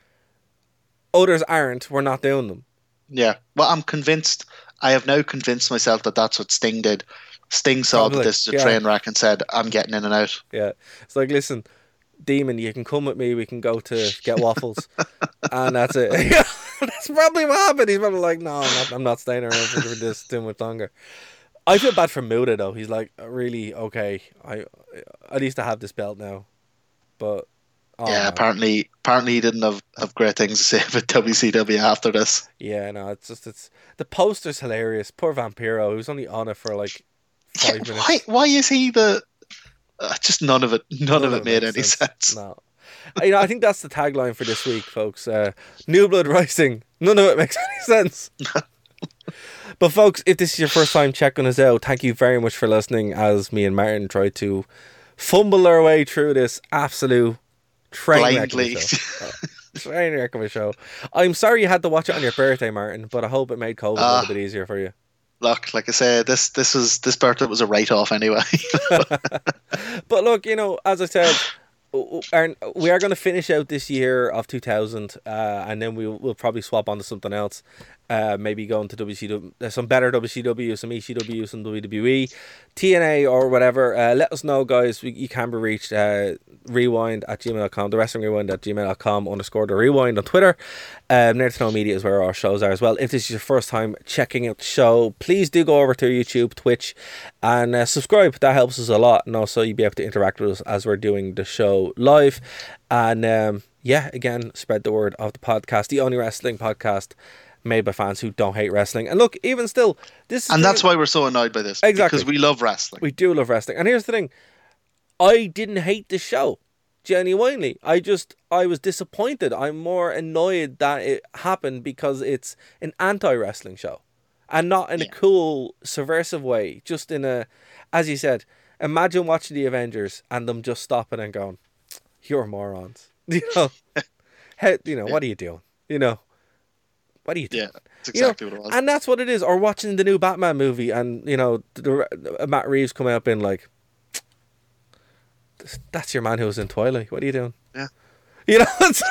Others aren't. We're not doing them. Yeah. Well, I'm convinced. I have now convinced myself that that's what Sting did. Sting saw Probably, that this is a yeah. train wreck and said, "I'm getting in and out." Yeah, it's like, listen, Demon, you can come with me. We can go to get waffles, and that's it. that's probably what happened. He's probably like, "No, I'm not. I'm not staying around for this too much longer." I feel bad for Muta though. He's like, really okay. I at least I have this belt now, but oh, yeah. Apparently, apparently he didn't have, have great things to say about WCW after this. Yeah, no, it's just it's the poster's hilarious. Poor Vampiro, who's only on it for like five Yeah, minutes. why? Why is he the? Uh, just none of it. None, of it made any sense. No, Uh, you know, I think that's the tagline for this week, folks. Uh, New Blood Rising. None of it makes any sense. but folks, if this is your first time checking us out, thank you very much for listening. As me and Martin try to fumble our way through this absolute train wreck of a show. Uh, train wreck of a show. I'm sorry you had to watch it on your birthday, Martin, but I hope it made COVID a Ah. little bit easier for you. Look, like I said, this this was this birthday was a write off anyway. But look, you know, as I said, we are going to finish out this year of 2000, uh, and then we'll, we'll probably swap on to something else. Uh, maybe go into WCW, uh, some better WCW, some ECW, some WWE, TNA, or whatever. Uh, let us know, guys. We, you can be reached. Uh, rewind at gmail.com, the wrestling rewind at gmail.com, underscore the rewind on Twitter. Um, Nerd to Know Media is where our shows are as well. If this is your first time checking out the show, please do go over to YouTube, Twitch, and uh, subscribe. That helps us a lot. And also, you'll be able to interact with us as we're doing the show live. And um, yeah, again, spread the word of the podcast, the only wrestling podcast made by fans who don't hate wrestling. And look, even still, this is And that's why we're so annoyed by this. Exactly. Because we love wrestling. we do love wrestling. And here's the thing I didn't hate the show genuinely. I just, I was disappointed. I'm more annoyed that it happened because it's an anti wrestling show and not in a cool, subversive way. Just in a, as you said, imagine watching the Avengers and them just stopping and going, You're morons. You know, How, you know, what are you doing? You know, what are you doing? Yeah, that's You know, exactly what it was. And that's what it is. Or watching the new Batman movie and, you know, the, the, uh, Matt Reeves coming up in like, that's your man who was in Twilight. What are you doing? Yeah. You know, it's,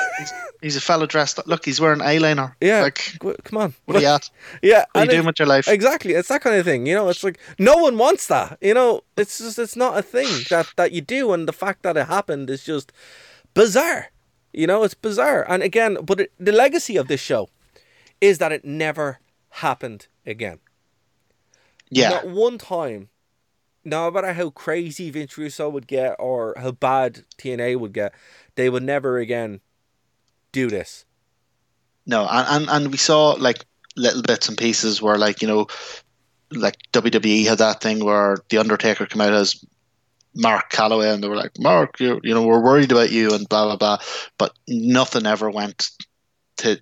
He's a fella dressed up. Look, he's wearing an eyeliner. yeah. Like, come on. what are you at? Yeah. What are you doing with your life? Exactly. It's that kind of thing. You know, it's like no one wants that. You know, it's just it's not a thing that that you do, and the fact that it happened is just bizarre. You know, it's bizarre. And again, but it, the legacy of this show is that it never happened again. Yeah. Not one time. No matter how crazy Vince Russo would get or how bad TNA would get, they would never again do this. No, and, and and we saw like little bits and pieces where like you know, like WWE had that thing where the Undertaker came out as Mark Calaway, and they were like, Mark, you you know, we're worried about you, and blah blah blah. But nothing ever went to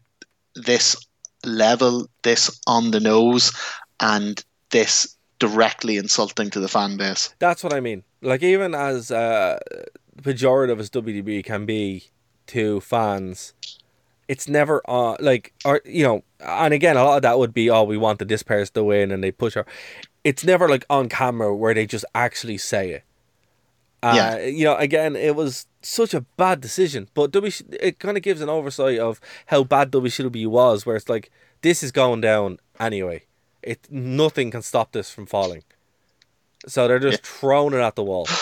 this level, this on the nose, and this directly insulting to the fan base. That's what I mean. Like even as uh, pejorative as WWE can be to fans, it's never uh, like or you know. And again, a lot of that would be, oh, we wanted this person to win, and they push her. It's never like on camera where they just actually say it. Uh, Yeah. You know, again, it was such a bad decision, but WC, it kind of gives an oversight of how bad WCW was, where it's like this is going down anyway. It nothing can stop this from falling. So they're just throwing it at the wall.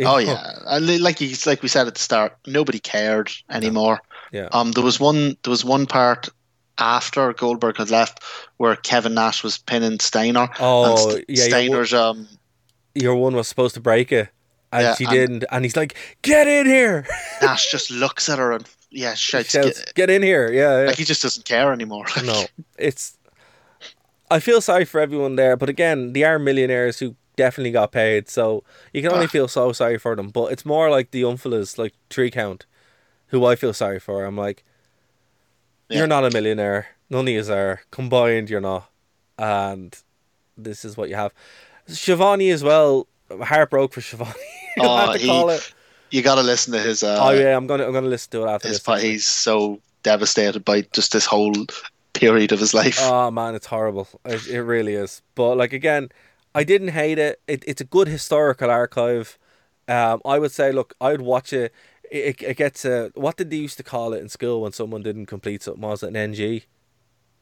Oh yeah, And like you, like we said at the start, nobody cared anymore. Yeah. Um, there was one, there was one part after Goldberg had left where Kevin Nash was pinning Steiner. Oh, St- yeah, Steiner's um, Your one was supposed to break it, and Yeah, she and- didn't. And he's like, "Get in here!" Nash just looks at her and yeah, shouts, Shouts, "Get-" "Get in here!" Yeah, yeah. like he just doesn't care anymore. no, it's. I feel sorry for everyone there, but again, they are millionaires who definitely got paid, so you can only Ah. feel so sorry for them. But it's more like the unfellas, like 3 Count, who I feel sorry for. I'm like, Yeah. you're not a millionaire. None of you are combined. You're not, and this is what you have. Schiavone as well. Heartbroke for Schiavone. Oh, he- you got to listen to his. Uh, oh yeah, I'm gonna I'm gonna listen to it after his this. He's so devastated by just this whole period of his life. Oh man, it's horrible. It, it really is. But like again, I didn't hate it. it it's a good historical archive. Um, I would say, look, I would watch it. It, it, it gets a what did they used to call it in school when someone didn't complete something? Was it an NG?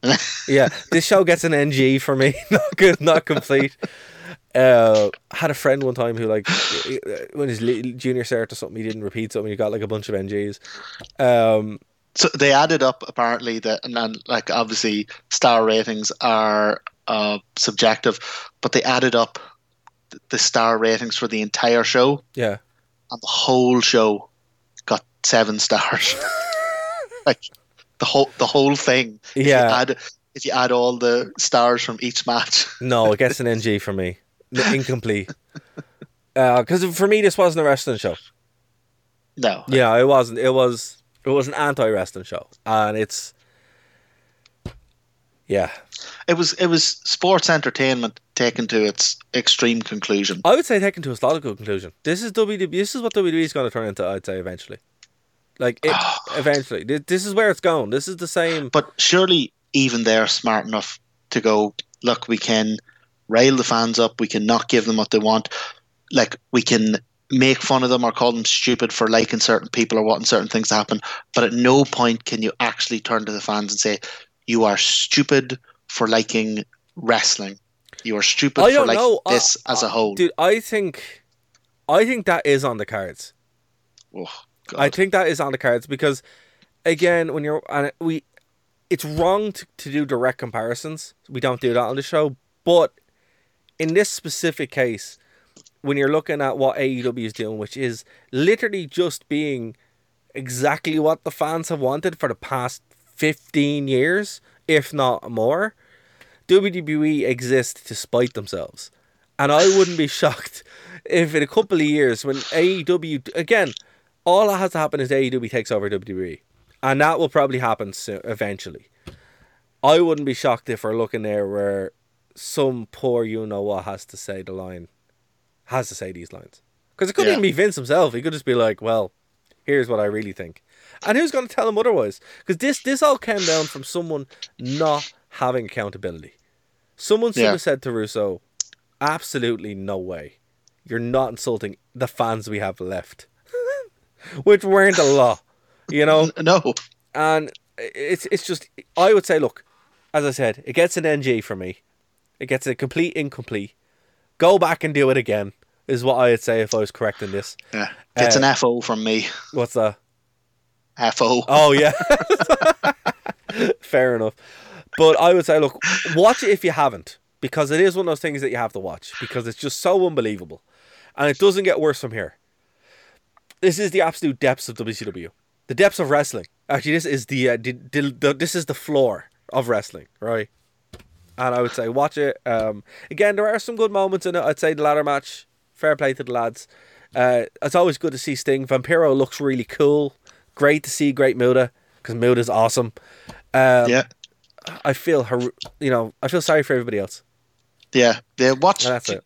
yeah, this show gets an NG for me. not good, not complete. Uh, had a friend one time who like when his junior cert or something, he didn't repeat something. He got like a bunch of NGs. Um, so they added up apparently that and then like obviously star ratings are uh, subjective but they added up the star ratings for the entire show yeah, and the whole show got seven stars like the whole the whole thing if Yeah. you add if you add all the stars from each match No, it gets an NG for me. Incomplete. Uh, because for me, this wasn't a wrestling show. no Yeah, it wasn't. It was. It was an anti-wrestling show, and it's. Yeah, it was it was sports entertainment taken to its extreme conclusion I would say taken to a logical conclusion. This is WWE. This is what WWE is going to turn into. I'd say eventually. Like it, eventually, this is where it's going. This is the same. But surely even they're smart enough to go, look, we can rail the fans up, we can not give them what they want. Like we can make fun of them or call them stupid for liking certain people or wanting certain things to happen. But at no point can you actually turn to the fans and say, you are stupid for liking wrestling. You are stupid I for liking know. I- this as a whole. Dude, I think, I think that is on the cards. Oh. I think that is on the cards because, again, when you're and we, it's wrong to, to do direct comparisons. We don't do that on the show. But in this specific case, when you're looking at what AEW is doing, which is literally just being exactly what the fans have wanted for the past 15 years, if not more, WWE exists to spite themselves. And I wouldn't be shocked if in a couple of years, when AEW, again, all that has to happen is AEW takes over WWE. And that will probably happen soon, eventually. I wouldn't be shocked if we're looking there where some poor you know what has to say the line, has to say these lines. Because it couldn't Yeah. even be Vince himself. He could just be like, well, here's what I really think. And who's going to tell him otherwise? Because this, this all came down from someone not having accountability. Someone should Yeah. have said to Russo, absolutely no way. You're not insulting the fans we have left. Which weren't a lot, you know? no. And it's it's just I would say, look, as I said, it gets an NG for me. It gets a complete incomplete. Go back and do it again is what I would say if I was correct in this. Yeah. It's Uh, an FO from me. What's that? FO. Oh yeah. Fair enough. But I would say, look, watch it if you haven't, because it is one of those things that you have to watch because it's just so unbelievable, and it doesn't get worse from here. This is the absolute depths of WCW, the depths of wrestling. Actually, this is the, uh, the, the, the this is the floor of wrestling, right? And I would say watch it. Um, again, there are some good moments in it. I'd say the ladder match, fair play to the lads. Uh, it's always good to see Sting. Vampiro looks really cool. Great to see Great Muta because Muta's awesome. Um, yeah. I feel her, you know, I feel sorry for everybody else. Yeah. Yeah. Watch, And that's it.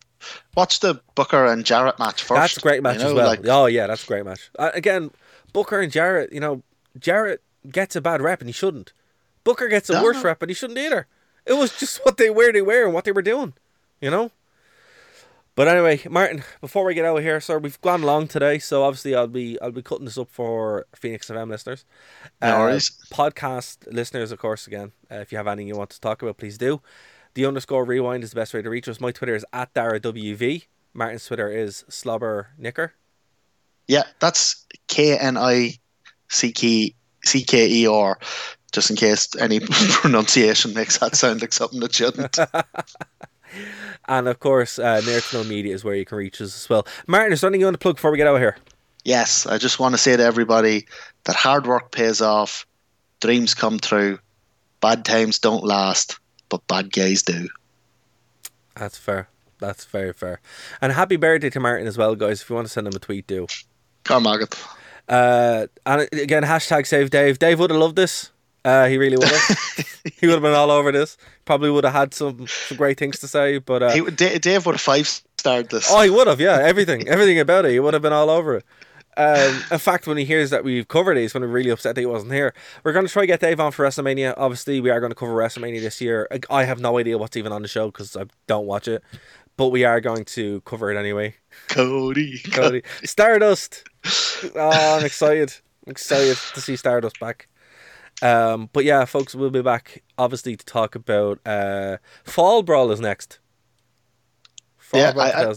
watch the Booker and Jarrett match first. That's a great match you know, as well. like- oh yeah, that's a great match. Uh, again, Booker and Jarrett, you know, Jarrett gets a bad rep and he shouldn't. Booker gets a No, worse no. rep and he shouldn't either. It was just what they where they were and what they were doing, you know. But anyway, Martin, before we get out of here, sir, we've gone long today, so obviously I'll be I'll be cutting this up for Phoenix FM listeners. No worries. Podcast listeners, of course, again, uh, if you have anything you want to talk about, please do. The underscore rewind is the best way to reach us. My Twitter is at DaraWV. Martin's Twitter is Slobber Knicker. Yeah, that's K N I C K C K E R, just in case any pronunciation makes that sound like something that shouldn't. And of course, uh, Nerd to Know Media is where you can reach us as well. Martin, is there anything you want to plug before we get out of here? yes, I just want to say to everybody that hard work pays off, dreams come true, bad times don't last, but bad guys do. That's fair. That's very fair. And happy birthday to Martin as well, guys. If you want to send him a tweet, do. Carmaget. Uh, and again, hashtag save Dave. Dave would have loved this. Uh, he really would have. he would have been all over this. Probably would have had some, some great things to say, but uh, He, Da- Dave would have five starred this. Oh, he would have, yeah. Everything, everything about it. He would have been all over it. Um, in fact, when he hears that we've covered it, he's going to be really upset that he wasn't here. We're going to try to get Dave on for WrestleMania. Obviously, we are going to cover WrestleMania this year. I- I have no idea what's even on the show because I don't watch it, but we are going to cover it anyway. Cody. Cody. Stardust. Oh, I'm excited. I'm excited to see Stardust back. Um, but yeah, folks, we'll be back obviously to talk about uh, Fall Brawl is next. Fall Yeah, I- I-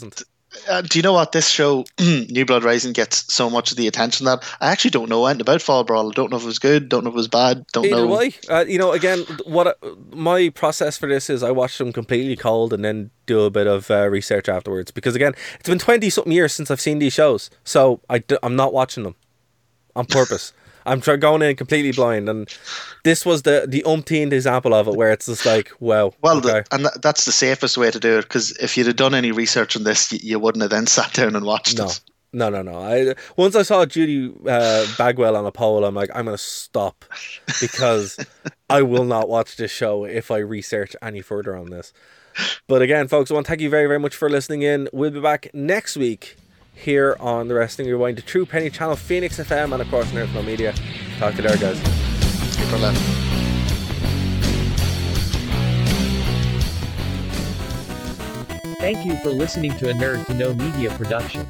Uh, do you know what this show, New Blood Rising, gets so much of the attention that I actually don't know anything about Fall Brawl. I don't know if it was good, don't know if it was bad, don't Either know. way, uh, you know, again, what I- my process for this is I watch them completely cold and then do a bit of uh, research afterwards. Because again, it's been twenty something years since I've seen these shows, so I d- I'm not watching them on purpose. I'm try- going in completely blind, and this was the the umpteenth example of it, where it's just like, wow, Well, okay. the, and that, that's the safest way to do it because if you'd have done any research on this, you, you wouldn't have then sat down and watched No, it. no, no, no. I once I saw Judy uh, Bagwell on a pole, I'm like, I'm gonna stop because I will not watch this show if I research any further on this. But again, folks, I want to thank you very, very much for listening in. We'll be back next week here on the Wrestling Rewind, the True Penny Channel, Phoenix FM, and of course, Nerd No Media. Talk to you there, guys. Thank you for listening to a Nerd to Know Media production.